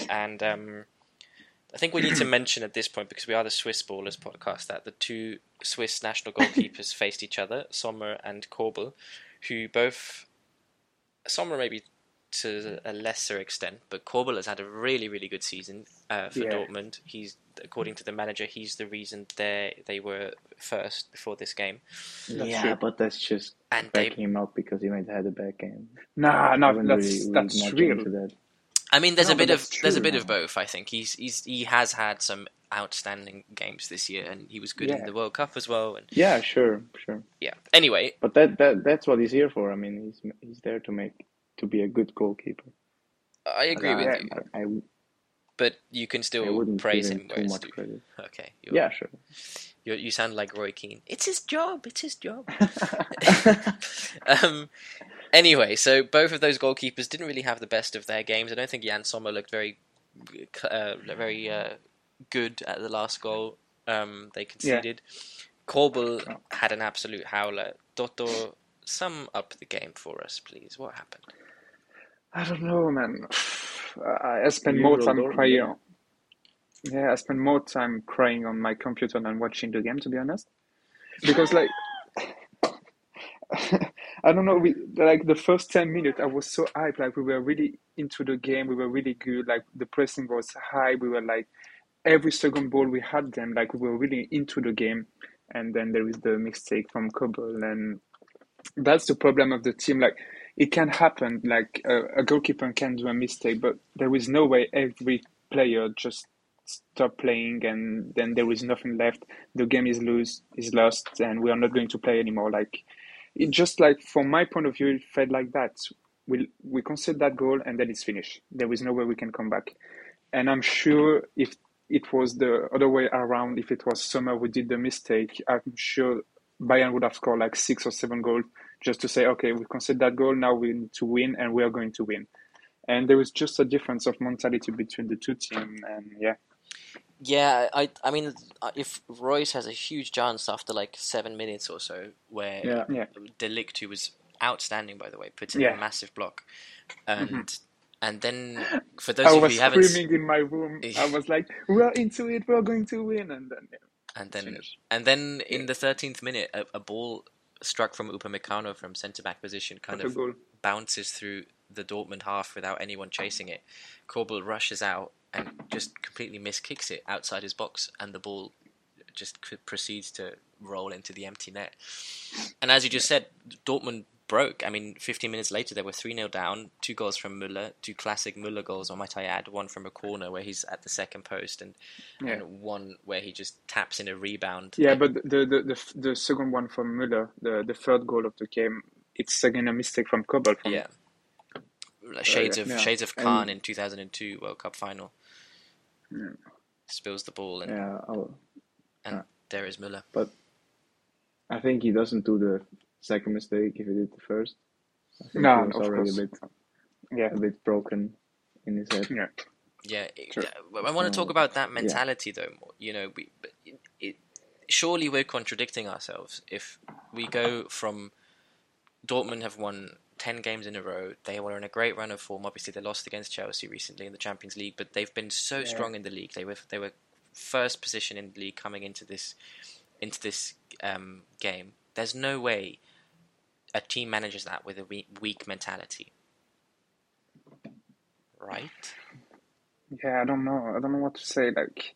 And um, I think we need to mention at this point because we are the Swiss Ballers podcast that the two Swiss national goalkeepers faced each other, Sommer and Kobel, who both Sommer maybe to a lesser extent, but Kobel has had a really really good season uh, for Yeah. Dortmund. He's according to the manager, he's the reason they they were first before this game, That's yeah, true. but that's just and they backing him up because he might have had a bad game. Nah, no, wouldn't that's really that's much real. that. I mean, there's No, a bit of that's there's a true. bit of both. I think he's he's he has had some outstanding games this year, and he was good in the World Cup as well. And Yeah, sure, sure. yeah, anyway, But that, that that's what he's here for. I mean, he's he's there to make to be a good goalkeeper. I agree I, with Yeah. you, I, I, but you can I still praise him. too much credit. Okay, Yeah, sure. you you sound like Roy Keane. It's his job. It's his job. um, anyway, so both of those goalkeepers didn't really have the best of their games. I don't think Yann Sommer looked very, uh, very uh, good at the last goal um, they conceded. Kobel Oh. had an absolute howler. Dotto, sum up the game for us, please. What happened? I don't know, man. I, I spend more time crying. on- Yeah, I spend more time crying on my computer than watching the game, to be honest. Because like, I don't know, we like the first ten minutes, I was so hyped. Like we were really into the game. We were really good. Like the pressing was high. We were like every second ball we had them. Like we were really into the game. And then there is the mistake from Kobel, and that's the problem of the team. Like it can happen. Like a, a goalkeeper can do a mistake, but there is no way every player just stop playing and then there is nothing left. The game is lose is lost, and we are not going to play anymore. Like it just like from my point of view, it felt like that. We we concede that goal and then it's finished. There is no way we can come back. And I'm sure if it was the other way around, if it was Sommer who did the mistake, I'm sure Bayern would have scored like six or seven goals just to say, okay, we conceded that goal, now we need to win, and we are going to win. And there was just a difference of mentality between the two teams, and yeah, Yeah, I I mean, uh, if Reus has a huge chance after like seven minutes or so, where Yeah. Yeah. de Ligt, who was outstanding by the way, puts in Yeah. a massive block, and Mhm. and then for those I of you who haven't, screaming in my room. I was like, "We are into it. We are going to win!" And then yeah, and then finished. and then in the thirteenth minute, a, a ball struck from Upamecano from centre back position kind What a of bounces through the Dortmund half without anyone chasing it. Kobel rushes out and just completely miskicks it outside his box, and the ball just proceeds to roll into the empty net. And as you just said, Dortmund broke. I mean, 15 minutes later, they were 3 0 down. Two goals from Müller, two classic Müller goals, or might I add, one from a corner where he's at the second post, and, Yeah. and one where he just taps in a rebound. Yeah, but the the, the the second one from Müller, the the third goal of the game, it's again a mistake from Kobel. From Yeah. Shades of yeah. Shades of And- Kahn in 2002 World Cup final. Yeah. Spills the ball and, Yeah, I'll, and uh, there is Müller. but I think he doesn't do the second mistake if he did the first. I think No, he was of already course. a bit yeah, a bit broken in his head. yeah, Yeah, it- Sure. I want to talk about that mentality though. More, you know, we, it, it, surely we're contradicting ourselves if we go from Dortmund have won ten games in a row. They were in a great run of form. Obviously, they lost against Chelsea recently in the Champions League, but they've been so Yeah. strong in the league. They were they were first position in the league coming into this into this um, game. There's no way a team manages that with a weak, weak mentality, right? yeah. I don't know. I don't know what to say. Like,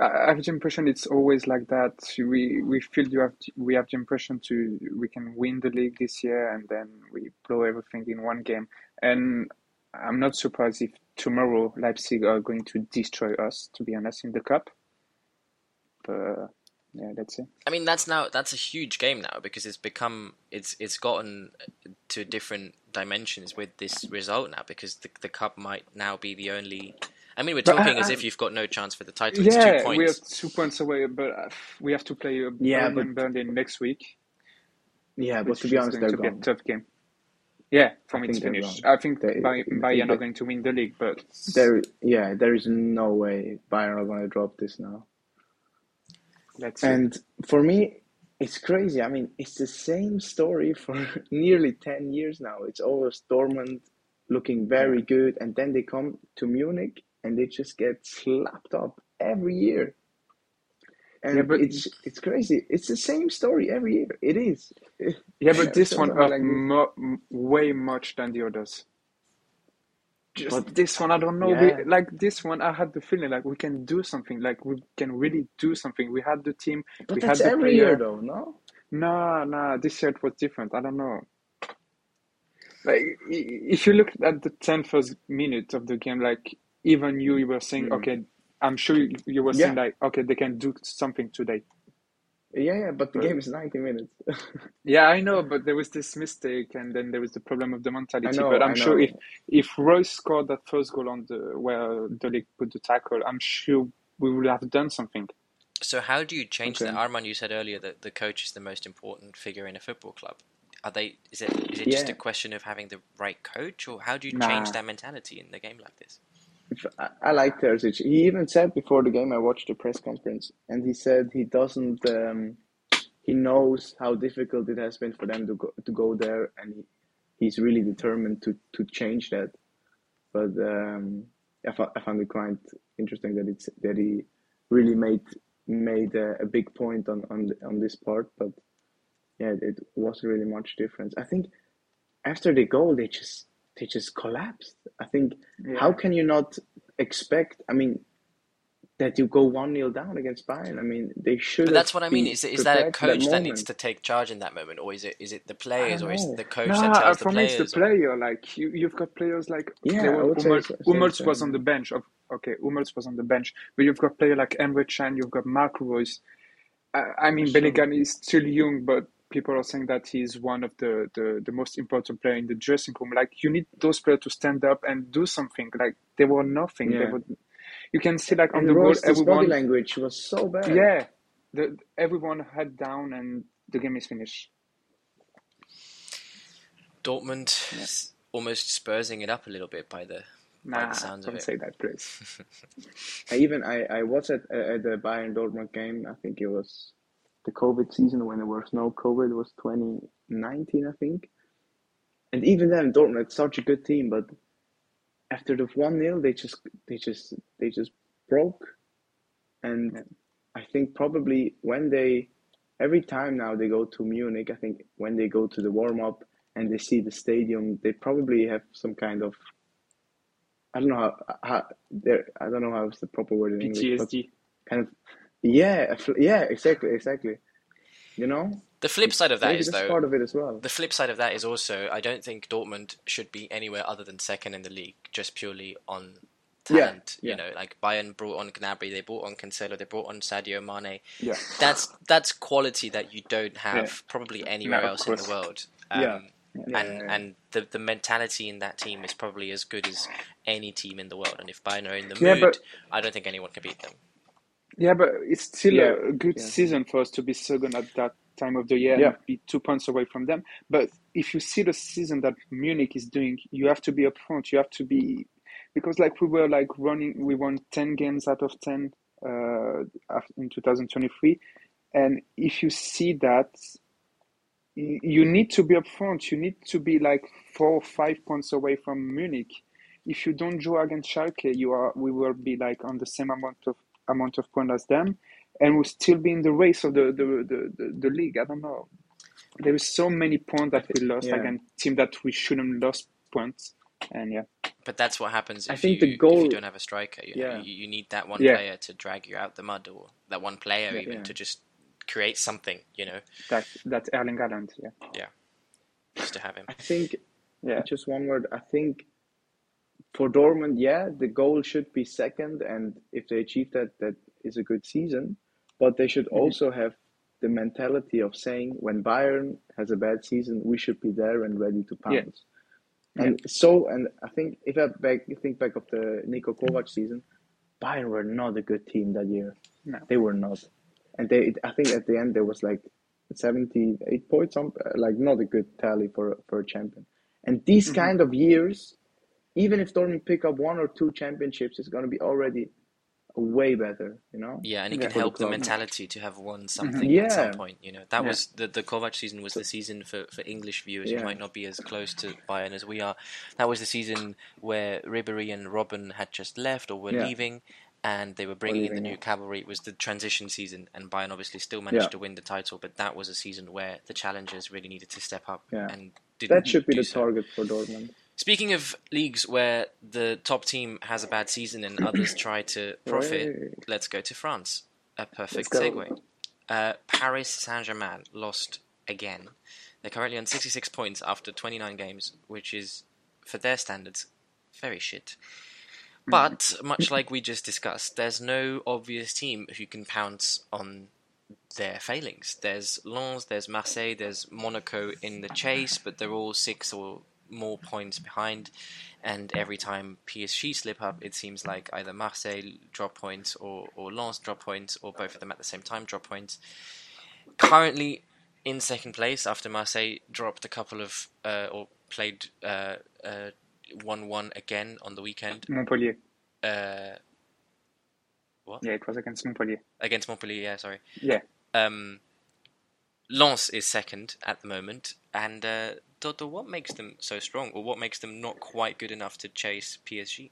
I have the impression it's always like that. We we feel you have we have the impression to we can win the league this year, and then we blow everything in one game. And I'm not surprised if tomorrow Leipzig are going to destroy us. To be honest, in the cup. But yeah, let's see. I mean, that's now that's a huge game now because it's become it's it's gotten to different dimensions with this result now because the the cup might now be the only. I mean, we're But I- talking as if you've got no chance for the title. It's Yeah, two we are two points away, but uh, we have to play uh, Yeah, Bayern Berlin next week. Yeah, but to be honest, going they're to be a gone. tough game. Yeah, for I me it's think they're finished. I think They- Bay- they- Bayern they- are going to win the league, but There, yeah, there is no way Bayern are going to drop this now. let's see. And for me, it's crazy. I mean, it's the same story for nearly 10 years now. It's always Dortmund looking very good, and then they come to Munich and they just get slapped up every year. And Yeah, but- it's it's crazy. It's the same story every year. It is. yeah, but this one hurt like mo- way much than the others. Just But- this one, I don't know. Yeah. We, like this one, I had the feeling like we can do something. Like we can really do something. We had the team. But we that's had the every player. year, though, no? No, no, this year it was different. I don't know. Like, if you look at the 10 first minute of the game, like, even you, you were saying, Mm. okay, I'm sure you, you were saying, Yeah. like, okay, they can do something today. Yeah, yeah, but the But- game is 90 minutes. Yeah, I know, but there was this mistake, and then there was the problem of the mentality. know, but I'm I sure know. if if Reus scored that first goal on the where de Ligt put the tackle, I'm sure we would have done something. So how do you change Okay. that? Arman, you said earlier that the coach is the most important figure in a football club. Are they? Is it? Is it just a question of having the right coach, or how do you Nah. change that mentality in the game like this? I, like Terzic. He even said before the game, I watched the press conference, and he said he doesn't. Um, he knows how difficult it has been for them to go to go there, and he, he's really determined to to change that. But um, I, I found it quite interesting that it's that he really made made a, a big point on on on this part. But yeah, it wasn't really much difference. I think after the goal, they just they just collapsed. I think how can you not expect? I mean, that you go one 0 down against Bayern. I mean, they should. But that's what I mean. been Is that a prepared for that coach that, needs to take charge in that moment, or is it is it the players, or is it the coach No, that tells uh, for the me players? it's the player. Like you, you've got players like Yeah, there I were say Hummels, so- say Hummels so. was on the bench. Of okay, Hummels was on the bench, but you've got player like Emre Can, you've got Marco Reus. I, I mean, Sure. Bellingham is still young, but people are saying that he's one of the, the, the most important player in the dressing room. Like you need those players to stand up and do something. Like they were nothing. They Yeah. were, you can see like on And the goal, Reus's body everyone, language was so bad. yeah, the, everyone head down and the game is finished. Dortmund s- almost spursing it up a little bit by the by Nah, the sounds of don't it. say that, please. I even I, I was at at the Bayern Dortmund game. I think it was the COVID season when there was no COVID. Was 2019, I think. And even then, Dortmund such a good team, but after the one 0 they just they just they just broke. And I think probably when they every time now they go to Munich, I think when they go to the warm up and they see the stadium, they probably have some kind of I don't know how, how there I don't know how it's the proper word in English, PTSD. kind of yeah, yeah, exactly, exactly. You know, The flip side of that maybe is though part of it as well. the flip side of that is also I don't think Dortmund should be anywhere other than second in the league just purely on talent. yeah. You know, like Bayern brought on Gnabry, they brought on Cancelo, they brought on Sadio Mane. Yeah. That's that's quality that you don't have probably anywhere of else in the world. Yeah. Um, Yeah, and yeah, yeah. and the the mentality in that team is probably as good as any team in the world. And if Bayern are in the Yeah, mood, but- I don't think anyone can beat them. Yeah, but it's still Yeah, a good yeah. season for us to be second at that time of the year Yeah. and be two points away from them. But if you see the season that Munich is doing, you have to be up front. You have to be because like we were like running, we won ten games out of ten uh, in 2023, and if you see that, you need to be up front. You need to be like four or five points away from Munich. If you don't draw against Schalke, you are we will be like on the same amount of amount of points as them, and we'll still be in the race of the the, the, the, the league. I don't know. There is so many points that we lost Yeah. against team that we shouldn't lost points, and yeah, But that's what happens if, I think you, the goal- if you don't have a striker. You, know, Yeah. you, you need that one Yeah. player to drag you out the mud, or that one player Yeah, even yeah. to just create something. You know, that that Erling Haaland, yeah, just to have him. I think yeah, just one word. I think for Dortmund, yeah, the goal should be second, and if they achieve that, that is a good season. But they should mm-hmm. also have the mentality of saying when Bayern has a bad season, we should be there and ready to Yeah. pounce. And so, and I think if I back think back of the Niko Kovac season, Bayern were not a good team that year. No. They were not, and they. I think at the end there was like seventy-eight points, like not a good tally for for a champion. And these mm-hmm. kind of years, even if Dortmund pick up one or two championships, it's going to be already way better. You know. Yeah, and it Yeah. can For the help the mentality to have won mm-hmm. something Yeah. at some point. You know, that Yeah. was the the Kovac season was the season for, for English viewers Yeah. who might not be as close to Bayern as we are. That was the season where Ribery and Robben had just left or were Yeah. leaving, and they were bringing in the new yeah. cavalry. It was the transition season, and Bayern obviously still managed Yeah. to win the title. But that was a season where the challengers really needed to step up Yeah. and didn't. That should be do the so. target for Dortmund. Speaking of leagues where the top team has a bad season and others try to profit, let's go to France. A perfect segue. Uh, Paris Saint Germain lost again. They're currently on 66 points after 29 games, which is, for their standards, very shit. But, much like we just discussed, there's no obvious team who can pounce on their failings. There's Lens, there's Marseille, there's Monaco in the chase, but they're all six or more points behind. And every time PSG slip up, it seems like either Marseille drop points or, or Lens drop points, or both of them at the same time drop points. Currently in second place after Marseille dropped a couple of, uh, or played uh, uh, 1 1 again on the weekend. Montpellier. Uh, Yeah, it was against Montpellier. against Montpellier, yeah, sorry. Yeah. Um, Lens is second at the moment, and uh, Dodo, what makes them so strong, or what makes them not quite good enough to chase PSG?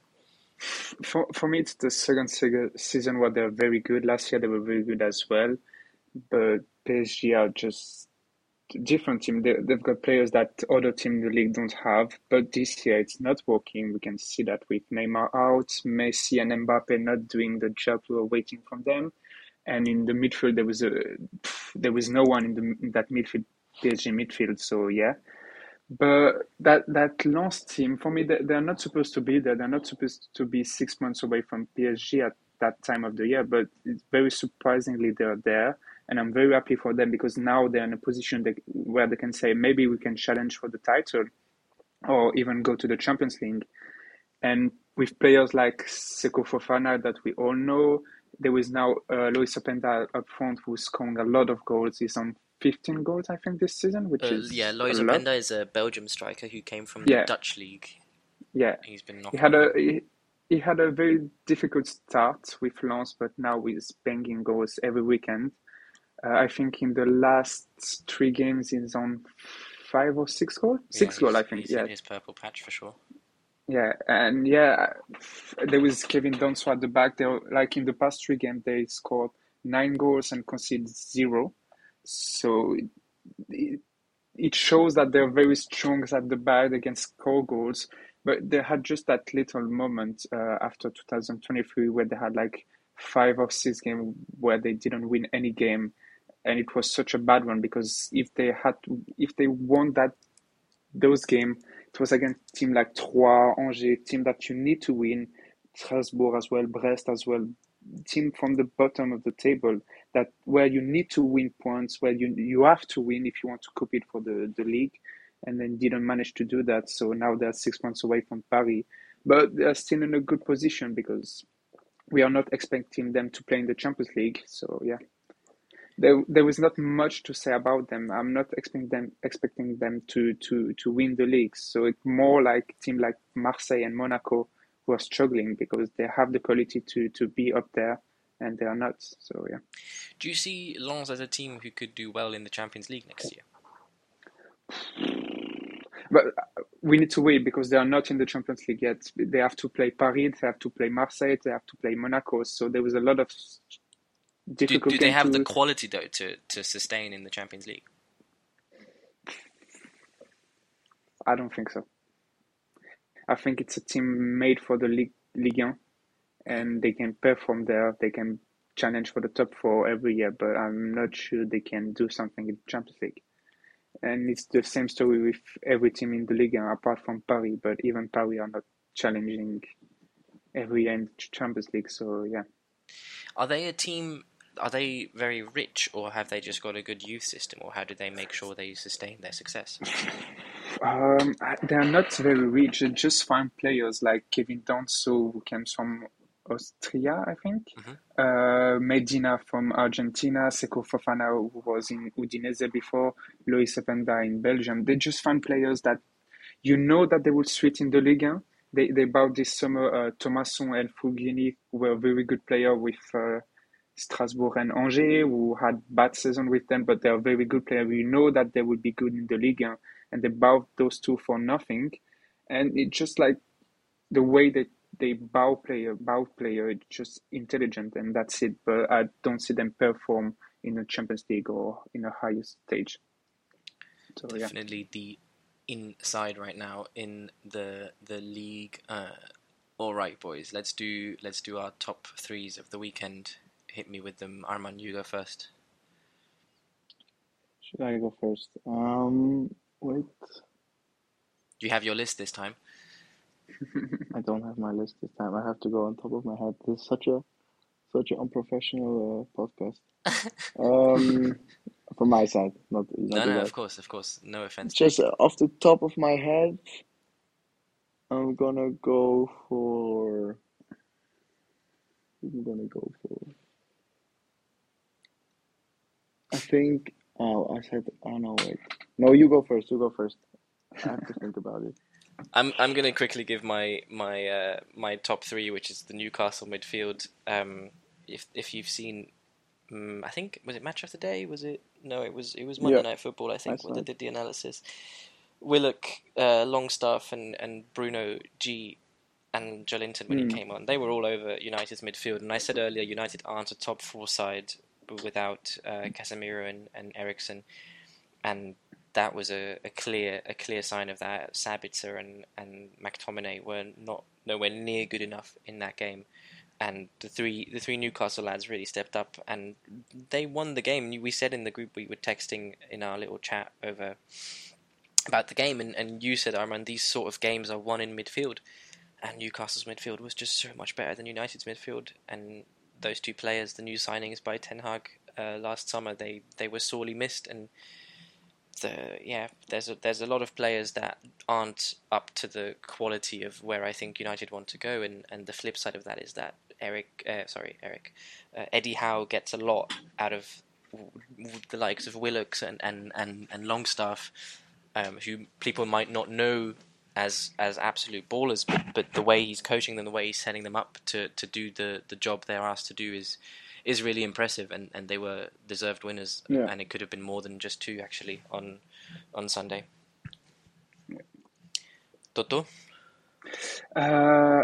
For for me, it's the second season where they're very good. Last year they were very good as well, but PSG are just different team. They, they've got players that other team in the league don't have. But this year it's not working. We can see that with Neymar out, Messi and Mbappe not doing the job we were waiting from them, and in the midfield there was a there was no one in the in that midfield PSG midfield. So yeah. But that that Lens team, for me, they, they're not supposed to be there. They're not supposed to be six months away from PSG at that time of the year. But it's very surprisingly they're there, and I'm very happy for them because now they're in a position that, where they can say maybe we can challenge for the title, or even go to the Champions League. And with players like Seko Fofana that we all know, there is now uh, Lois Openda up front who's scoring a lot of goals. He's on 15 goals, I think, this season, which Uh, is yeah, Lois. Openda is a Belgium striker who came from Yeah. the Dutch league. Yeah, He's been he had a he, he had a very difficult start with Lens, but now he's banging goals every weekend. Uh, I think in the last three games he's on five or six goals. Yeah, Six goals, I think. He's Yeah, in his purple patch for sure. yeah, and yeah, there was Kevin Danso at the back. They were, like in the past three games, they scored nine goals and conceded zero. So it, it shows that they're very strong at the back, against score goals. But they had just that little moment uh, after 2023 where they had like five or six games where they didn't win any game, and it was such a bad one because if they had to, if they won that those game, it was against team like Troyes, Angers, team that you need to win, Strasbourg as well, Brest as well, team from the bottom of the table that where you need to win points, where you you have to win if you want to compete for the, the league, and then didn't manage to do that. So now they're six points away from Paris, but they're still in a good position because we are not expecting them to play in the Champions League. So yeah, there there was not much to say about them. I'm not expecting them expecting them to to to win the league. So it's more like team like Marseille and Monaco who are struggling because they have the quality to to be up there and they are not. So yeah. Do you see Lens as a team who could do well in the Champions League next year? But uh, we need to wait because they are not in the Champions League yet. They have to play Paris, they have to play Marseille, they have to play Monaco. So there was a lot of difficult. Do, do they have to... the quality though to to sustain in the Champions League? I don't think so. I think it's a team made for the Ligue, Ligue 1 and they can perform there. They can challenge for the top four every year, but I'm not sure they can do something in the Champions League. And it's the same story with every team in the league, apart from Paris. But even Paris are not challenging every year in the Champions League. So yeah. Are they a team? Are they very rich, or have they just got a good youth system, or how do they make sure they sustain their success? Um, they are not very rich. They just find players like Kevin Danso, who comes from Austria, I think. Mm-hmm. Uh, Medina from Argentina, Seko Fofana, who was in Udinese before, Lois Openda in Belgium. They just find players that you know that they will suit in the Liga. They, they bought this summer uh, Thomasson and Fulgini, who were a very good player with uh, Strasbourg and Angers, who had bad season with them, but they're very good player. We know that they will be good in the Liga, and they bought those two for nothing. And it's just like the way that they bow player, bow player, it's just intelligent, and that's it. But I don't see them perform in the Champions League or in a higher stage. So, Definitely yeah. the inside right now in the the league. Uh, all right, boys, let's do let's do our top threes of the weekend. Hit me with them, Arman. You go first. Should I go first? Um, wait. Do you have your list this time? I don't have my list this time. I have to go on top of my head. This is such a such an unprofessional uh, podcast. um, from my side, not, not no, no, of course, of course, no offense. Just uh, off the top of my head, I'm gonna go for. I'm gonna go for. I think. Oh, I said. Oh no, wait. No, you go first. You go first. I have to think about it. I'm I'm going to quickly give my my uh, my top three, which is the Newcastle midfield. Um, if if you've seen, um, I think was it match of the day? Was it no? It was it was Monday yeah. Night Football. I think when they did the analysis. Willock, uh, Longstaff, and and Bruno G. And Joelinton when mm. he hmm. came on, they were all over United's midfield. And I said earlier, United aren't a top four side without uh, Casemiro and, and Eriksen. And that was a, a clear a clear sign of that. Sabitzer and and McTominay were not nowhere near good enough in that game, and the three the three Newcastle lads really stepped up and they won the game. We said in the group we were texting in our little chat over about the game, and, and you said, Arman, these sort of games are won in midfield, and Newcastle's midfield was just so much better than United's midfield, and those two players, the new signings by Ten Hag uh, last summer, they they were sorely missed. And the yeah, there's a, there's a lot of players that aren't up to the quality of where I think United want to go, and, and the flip side of that is that Eric, uh, sorry Eric, uh, Eddie Howe gets a lot out of the likes of Willocks and and and, and Longstaff, um, who people might not know as as absolute ballers, but, but the way he's coaching them, the way he's setting them up to, to do the, the job they're asked to do is is really impressive, and, and they were deserved winners. Yeah. And it could have been more than just two actually on on Sunday. Toto. Uh,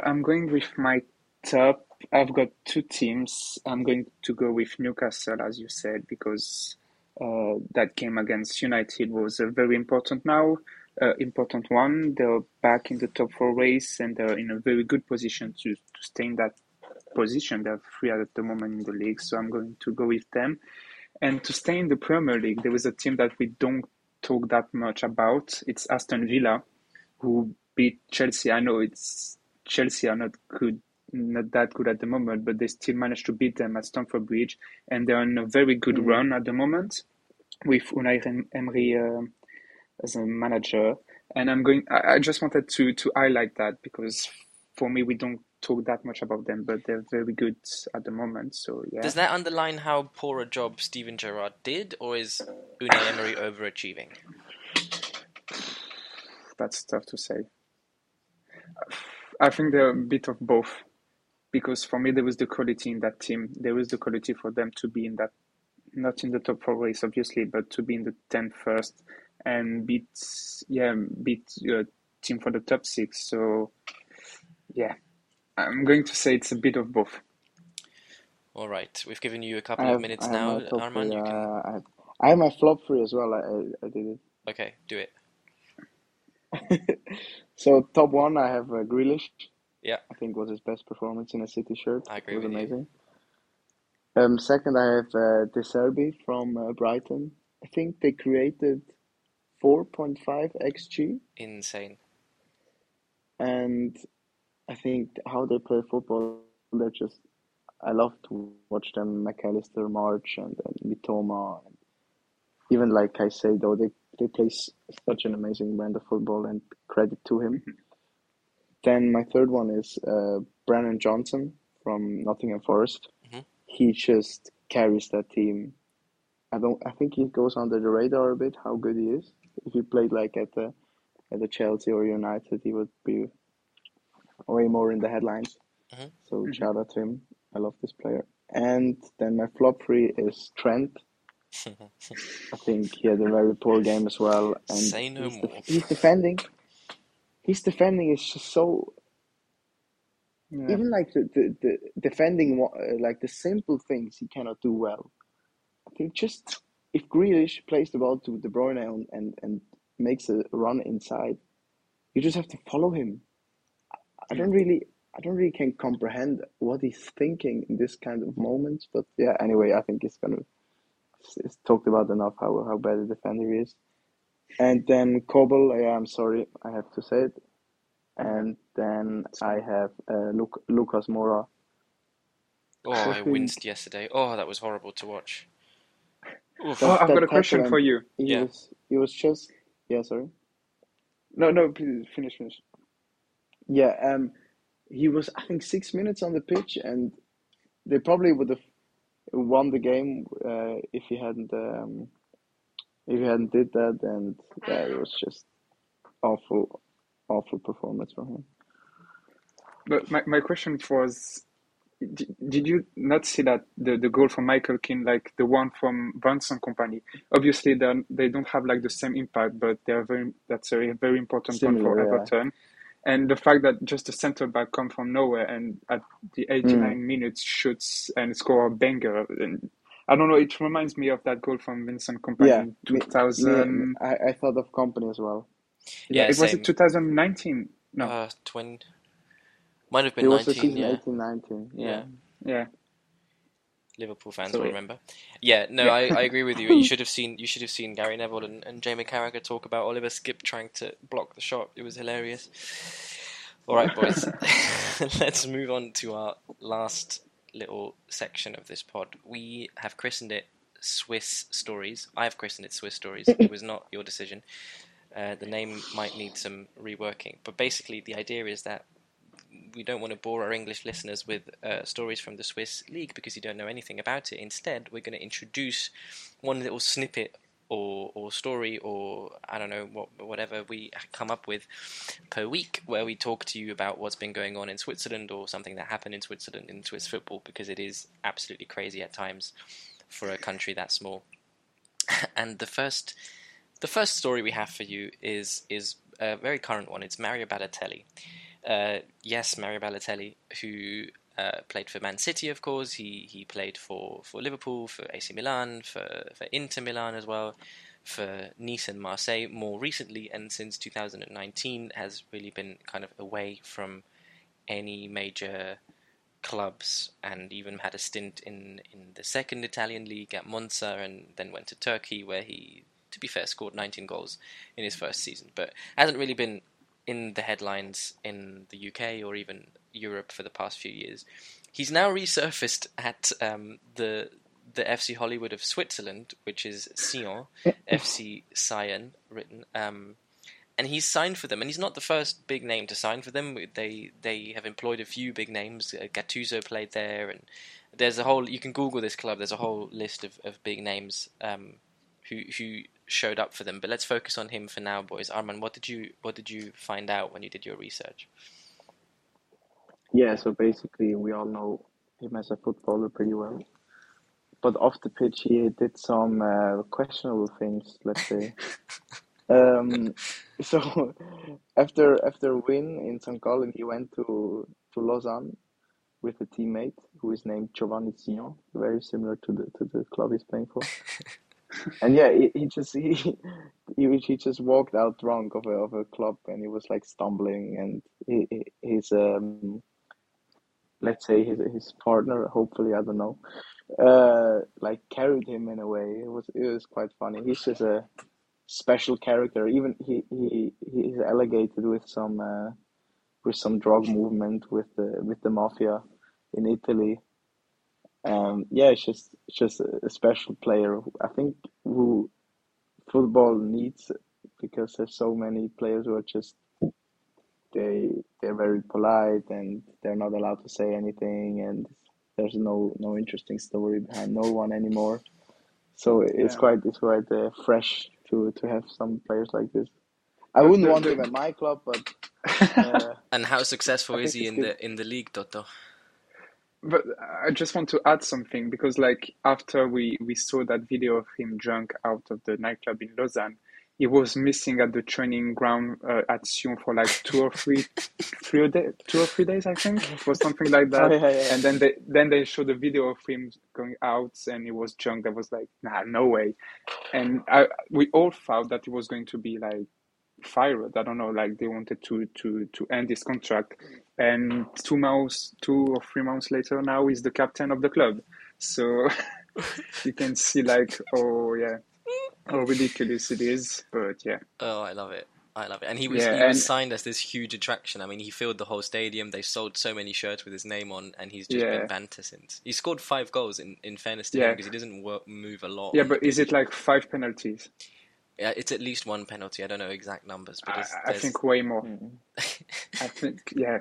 I'm going with my top. I've got two teams. I'm going to go with Newcastle, as you said, because uh, that game against United was uh, very important now, uh, important one. They're back in the top four race and they're in a very good position to, to stay in that position. They're three at the moment in the league, so I'm going to go with them. And to stay in the Premier League, there was a team that we don't talk that much about. It's Aston Villa, who beat Chelsea. I know it's Chelsea are not good, not that good at the moment, but they still managed to beat them at Stamford Bridge, and they're on a very good mm-hmm. run at the moment with Unai Emery uh, as a manager. And I'm going. I, I just wanted to to highlight that because for me, we don't talk that much about them, but they're very good at the moment. So yeah. Does that underline how poor a job Steven Gerrard did, or is Unai Emery overachieving? That's tough to say. I think they're a bit of both, because for me there was the quality in that team. There was the quality for them to be in that, not in the top four race obviously, but to be in the 10th first and beat yeah beat a team for the top six. So yeah, I'm going to say it's a bit of both. All right, we've given you a couple have, of minutes now, Arman. You can... Uh, I, have, I have my flop three as well. I, I, did it. Okay, do it. so top one, I have uh, Grealish. Yeah, I think was his best performance in a City shirt. I agree it was amazing. You. Um, second, I have uh, De Zerbi from uh, Brighton. I think they created 4.5 xg. Insane. And I think how they play football, they're just. I love to watch them, Mac Allister, March, and, and Mitoma, and even like I say, though they they play such an amazing brand of football, and credit to him. Mm-hmm. Then my third one is uh, Brennan Johnson from Nottingham Forest. Mm-hmm. He just carries that team. I don't. I think he goes under the radar a bit. How good he is. If he played like at the at the Chelsea or United, he would be way more in the headlines. Mm-hmm. So mm-hmm. shout out to him. I love this player. And then my flop three is Trent. I think he had a very poor game as well. And Say no he's, more. he's defending. He's defending is just so. Yeah. Even like the, the, the defending, uh, like the simple things he cannot do well. I think just if Grealish plays the ball to De Bruyne and, and, and makes a run inside, you just have to follow him. I don't really I don't really can comprehend what he's thinking in this kind of moments. But yeah, anyway, I think it's gonna it's, it's talked about enough how how bad a defender is. And then Kobel, yeah, I'm sorry, I have to say it. And then I have uh, Luke, Lucas Moura. Oh, I winced yesterday. Oh, that was horrible to watch. Oh, I've got a question for you. He yeah. was he was just yeah, sorry. No, no, please finish, finish. Yeah, um, he was I think six minutes on the pitch, and they probably would have won the game uh, if he hadn't um, if he hadn't did that. And yeah, it was just awful, awful performance from him. But my, my question was, did, did you not see that the, the goal from Michael Keane, like the one from Vincent Kompany? Obviously, they they don't have like the same impact, but they are very. That's a very important Similar, one for yeah. Everton and the fact that just a centre back come from nowhere and at the 89 mm. minutes shoots and score a banger and I don't know. It reminds me of that goal from Vincent Kompany yeah, in 2000. Me, I, I thought of Kompany as well. Yeah, it was it 2019. No, uh, twin. Might have been it 19. Was the season yeah. 18, 19. Yeah, yeah. yeah. Liverpool fans will remember. Yeah, no, I, I agree with you. You should have seen you should have seen Gary Neville and, and Jamie Carragher talk about Oliver Skipp trying to block the shot. It was hilarious. All right, boys, let's move on to our last little section of this pod. We have christened it Swiss Stories. I have christened it Swiss Stories. It was not your decision. Uh, the name might need some reworking, but basically the idea is that we don't want to bore our English listeners with uh, stories from the Swiss league because you don't know anything about it. Instead, we're going to introduce one little snippet or or story or I don't know what whatever we come up with per week, where we talk to you about what's been going on in Switzerland or something that happened in Switzerland in Swiss football because it is absolutely crazy at times for a country that small. and the first the first story we have for you is is a very current one. It's Mario Balotelli uh, yes, Mario Balotelli, who uh, played for Man City, of course. He he played for, for Liverpool, for AC Milan, for, for Inter Milan as well, for Nice and Marseille more recently, and since 2019 has really been kind of away from any major clubs, and even had a stint in in the second Italian league at Monza, and then went to Turkey, where he, to be fair, scored 19 goals in his first season, but hasn't really been in the headlines in the UK or even Europe for the past few years. He's now resurfaced at um, the the FC Hollywood of Switzerland, which is Sion, FC Sion written. Um, and he's signed for them, and he's not the first big name to sign for them. They they have employed a few big names. Uh, Gattuso played there, and there's a whole. You can Google this club. There's a whole list of, of big names um, who who showed up for them. But let's focus on him for now, boys. Arman, what did you what did you find out when you did your research? Yeah, so basically, we all know him as a footballer pretty well. But off the pitch, he did some uh, questionable things, let's say. um, so after after a win in St. Gallen, he went to to Lausanne with a teammate who is named Giovanni Sio, very similar to the to the club he's playing for. and yeah, he, he just he, he he just walked out drunk of a of a club, and he was like stumbling, and he, his um let's say his his partner, hopefully I don't know, uh, like carried him in a way. It was it was quite funny. He's just a special character. Even he he he's allocated with some uh, with some drug movement with the with the mafia in Italy. Um, yeah, it's just it's just a special player. I think who football needs because there's so many players who are just they they're very polite and they're not allowed to say anything and there's no no interesting story behind no one anymore so it's Yeah. quite it's quite uh, fresh to to have some players like this i But wouldn't want the- him at my club but uh, And how successful I is he in good. the in the league, Toto? But I just want to add something because, like, after we we saw that video of him drunk out of the nightclub in Lausanne, he was missing at the training ground uh, at Sion for like two or three, three day, two or three days, I think, or something like oh, that. yeah, yeah. And then they then they showed a video of him going out, and he was drunk. That was like, nah, no way. And I, we all thought that he was going to be like fired. I don't know, like they wanted to to to end his contract. And two months, two or three months later, now he's the captain of the club. So you can see, like, oh yeah, how ridiculous it is. But yeah, Oh, I love it. I love it. And he was Yeah, he was and- signed as this huge attraction. I mean, he filled the whole stadium. They sold so many shirts with his name on, and he's just Yeah. been banter since. He scored five goals in, in fairness to Yeah. him because he doesn't work, move a lot. yeah. But is it like five penalties? Yeah, it's at least one penalty. I don't know exact numbers, but I, it's, I there's- think way more. Mm. I think yeah,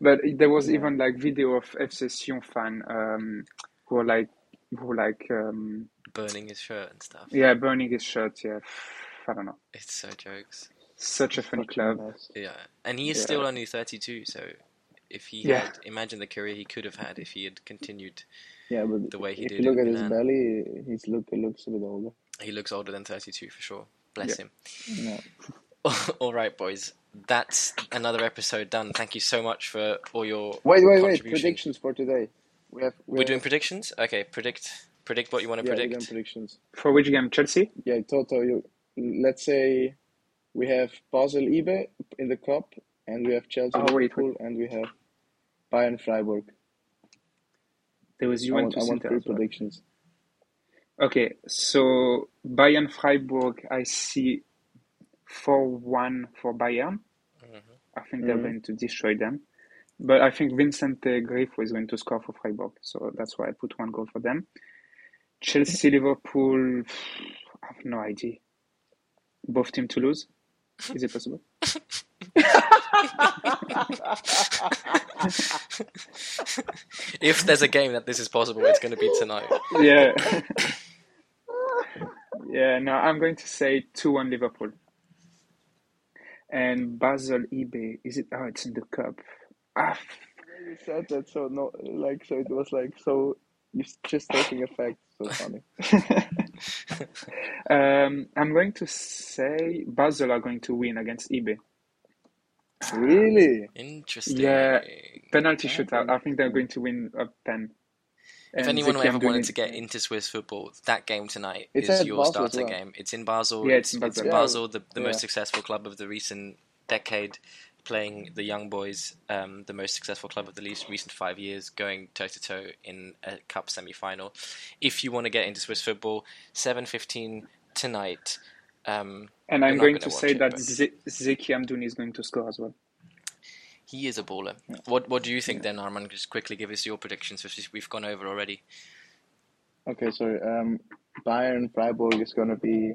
but there was Yeah. even like video of FC Sion fan um, who were like who were like um, burning his shirt and stuff. yeah burning his shirt. Yeah, I don't know. It's so jokes. Such a funny club. mess. Yeah, and he is Yeah. still only 32. So if he Yeah. had, imagine the career he could have had if he had continued. yeah but The way he if did you look in at his belly his look it looks a bit older He looks older than 32 for sure. Bless Yeah. him. yeah. all right, boys. That's another episode done. Thank you so much for all your wait wait wait predictions for today we have we We're have, doing predictions. Okay, predict predict what you want to yeah, we're predict. predictions For which game? Chelsea. Yeah, Toto, you let's say we have Basel YB in the cup and we have Chelsea Oh, wait, Liverpool and we have Bayern Freiburg. There was I want, I want three well. predictions. Okay, so Bayern Freiburg, I see four one for Bayern. Mhm. I think they're Mhm. going to destroy them. But I think Vincenzo Grifo was going to score for Freiburg, so that's why I put one goal for them. Chelsea Liverpool, I have no idea. Both teams to lose. Is it possible? if there's a game that this is possible, it's going to be tonight. Yeah. yeah, no, I'm going to say 2 1 Liverpool. And Basel YB, is it? Oh, it's in the cup. Ah, You said that so no like so it was like so you just taking effect. So funny. um, I'm going to say Basel are going to win against YB. Really? Interesting. Yeah, penalty Yeah, shootout. I think they're going to win a pen. If anyone ever Amdouni- wanted to get into Swiss football, that game tonight It's is your Basel as starter well. game. It's in Basel. Yeah, it's, it's in it's Basel. Basel, the, the Yeah. most successful club of the recent decade, playing the young boys, um, the most successful club of the least recent five years, going toe to toe in a cup semi final. If you want to get into Swiss football, seven fifteen tonight. Um, And I'm going gonna say it, that but- Zeki Amdouni is going to score as well. He is a baller. What What do you think then, Arman? Just quickly give us your predictions, which we've gone over already. Okay, so Um, Bayern Freiburg is gonna be.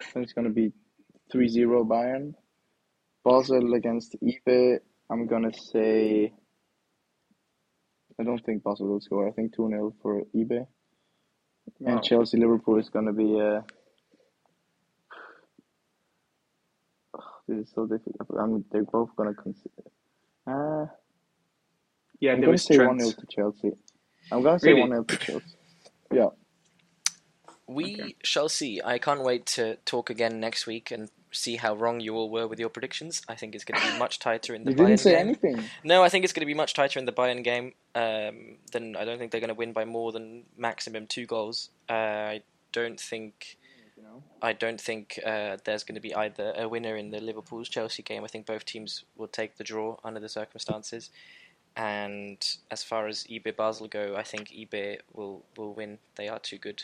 I think it's gonna be 3-0 Bayern. Basel against YB. I'm gonna say. I don't think Basel will score. I think 2-0 for YB. Wow. And Chelsea Liverpool is gonna be. Uh, this is so difficult. I mean, they're both gonna consider. Uh, Yeah, I'm gonna say 1 0 to Chelsea. I'm gonna say Really? 1 0 to Chelsea. Yeah. We shall see. I can't wait to talk again next week and see how wrong you all were with your predictions. I think it's going to be much tighter in the You Bayern didn't say game. anything. No, I think it's going to be much tighter in the Bayern game. Um, then I don't think they're going to win by more than maximum two goals. Uh, I don't think. I don't think uh, there's going to be either a winner in the Liverpool's Chelsea game. I think both teams will take the draw under the circumstances. And as far as YB Basel go, I think YB will, will win. They are too good.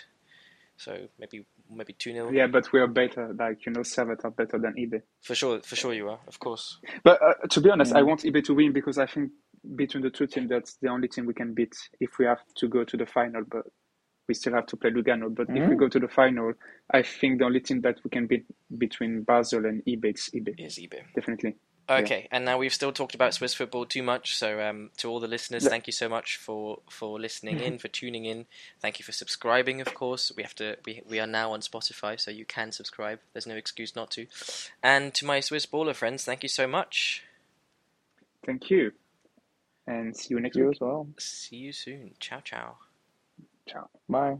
So maybe maybe two 0 Yeah, but we are better. Like you know, Servette are better than YB. for sure. For sure, you are. Of course. But uh, to be honest, I want YB to win because I think between the two teams, that's the only team we can beat if we have to go to the final. But we still have to play Lugano. But if we Mhm. go to the final, I think the only team that we can beat between Basel and YB is YB. Is YB. Definitely. Okay, and now we've still talked about Swiss football too much. So, um, to all the listeners, Yeah. thank you so much for for listening in, for tuning in. Thank you for subscribing. Of course, we have to. We we are now on Spotify, so you can subscribe. There's no excuse not to. And to my Swiss baller friends, thank you so much. Thank you. And see you next You week. as well. See you soon. Ciao, ciao. Ciao. Bye.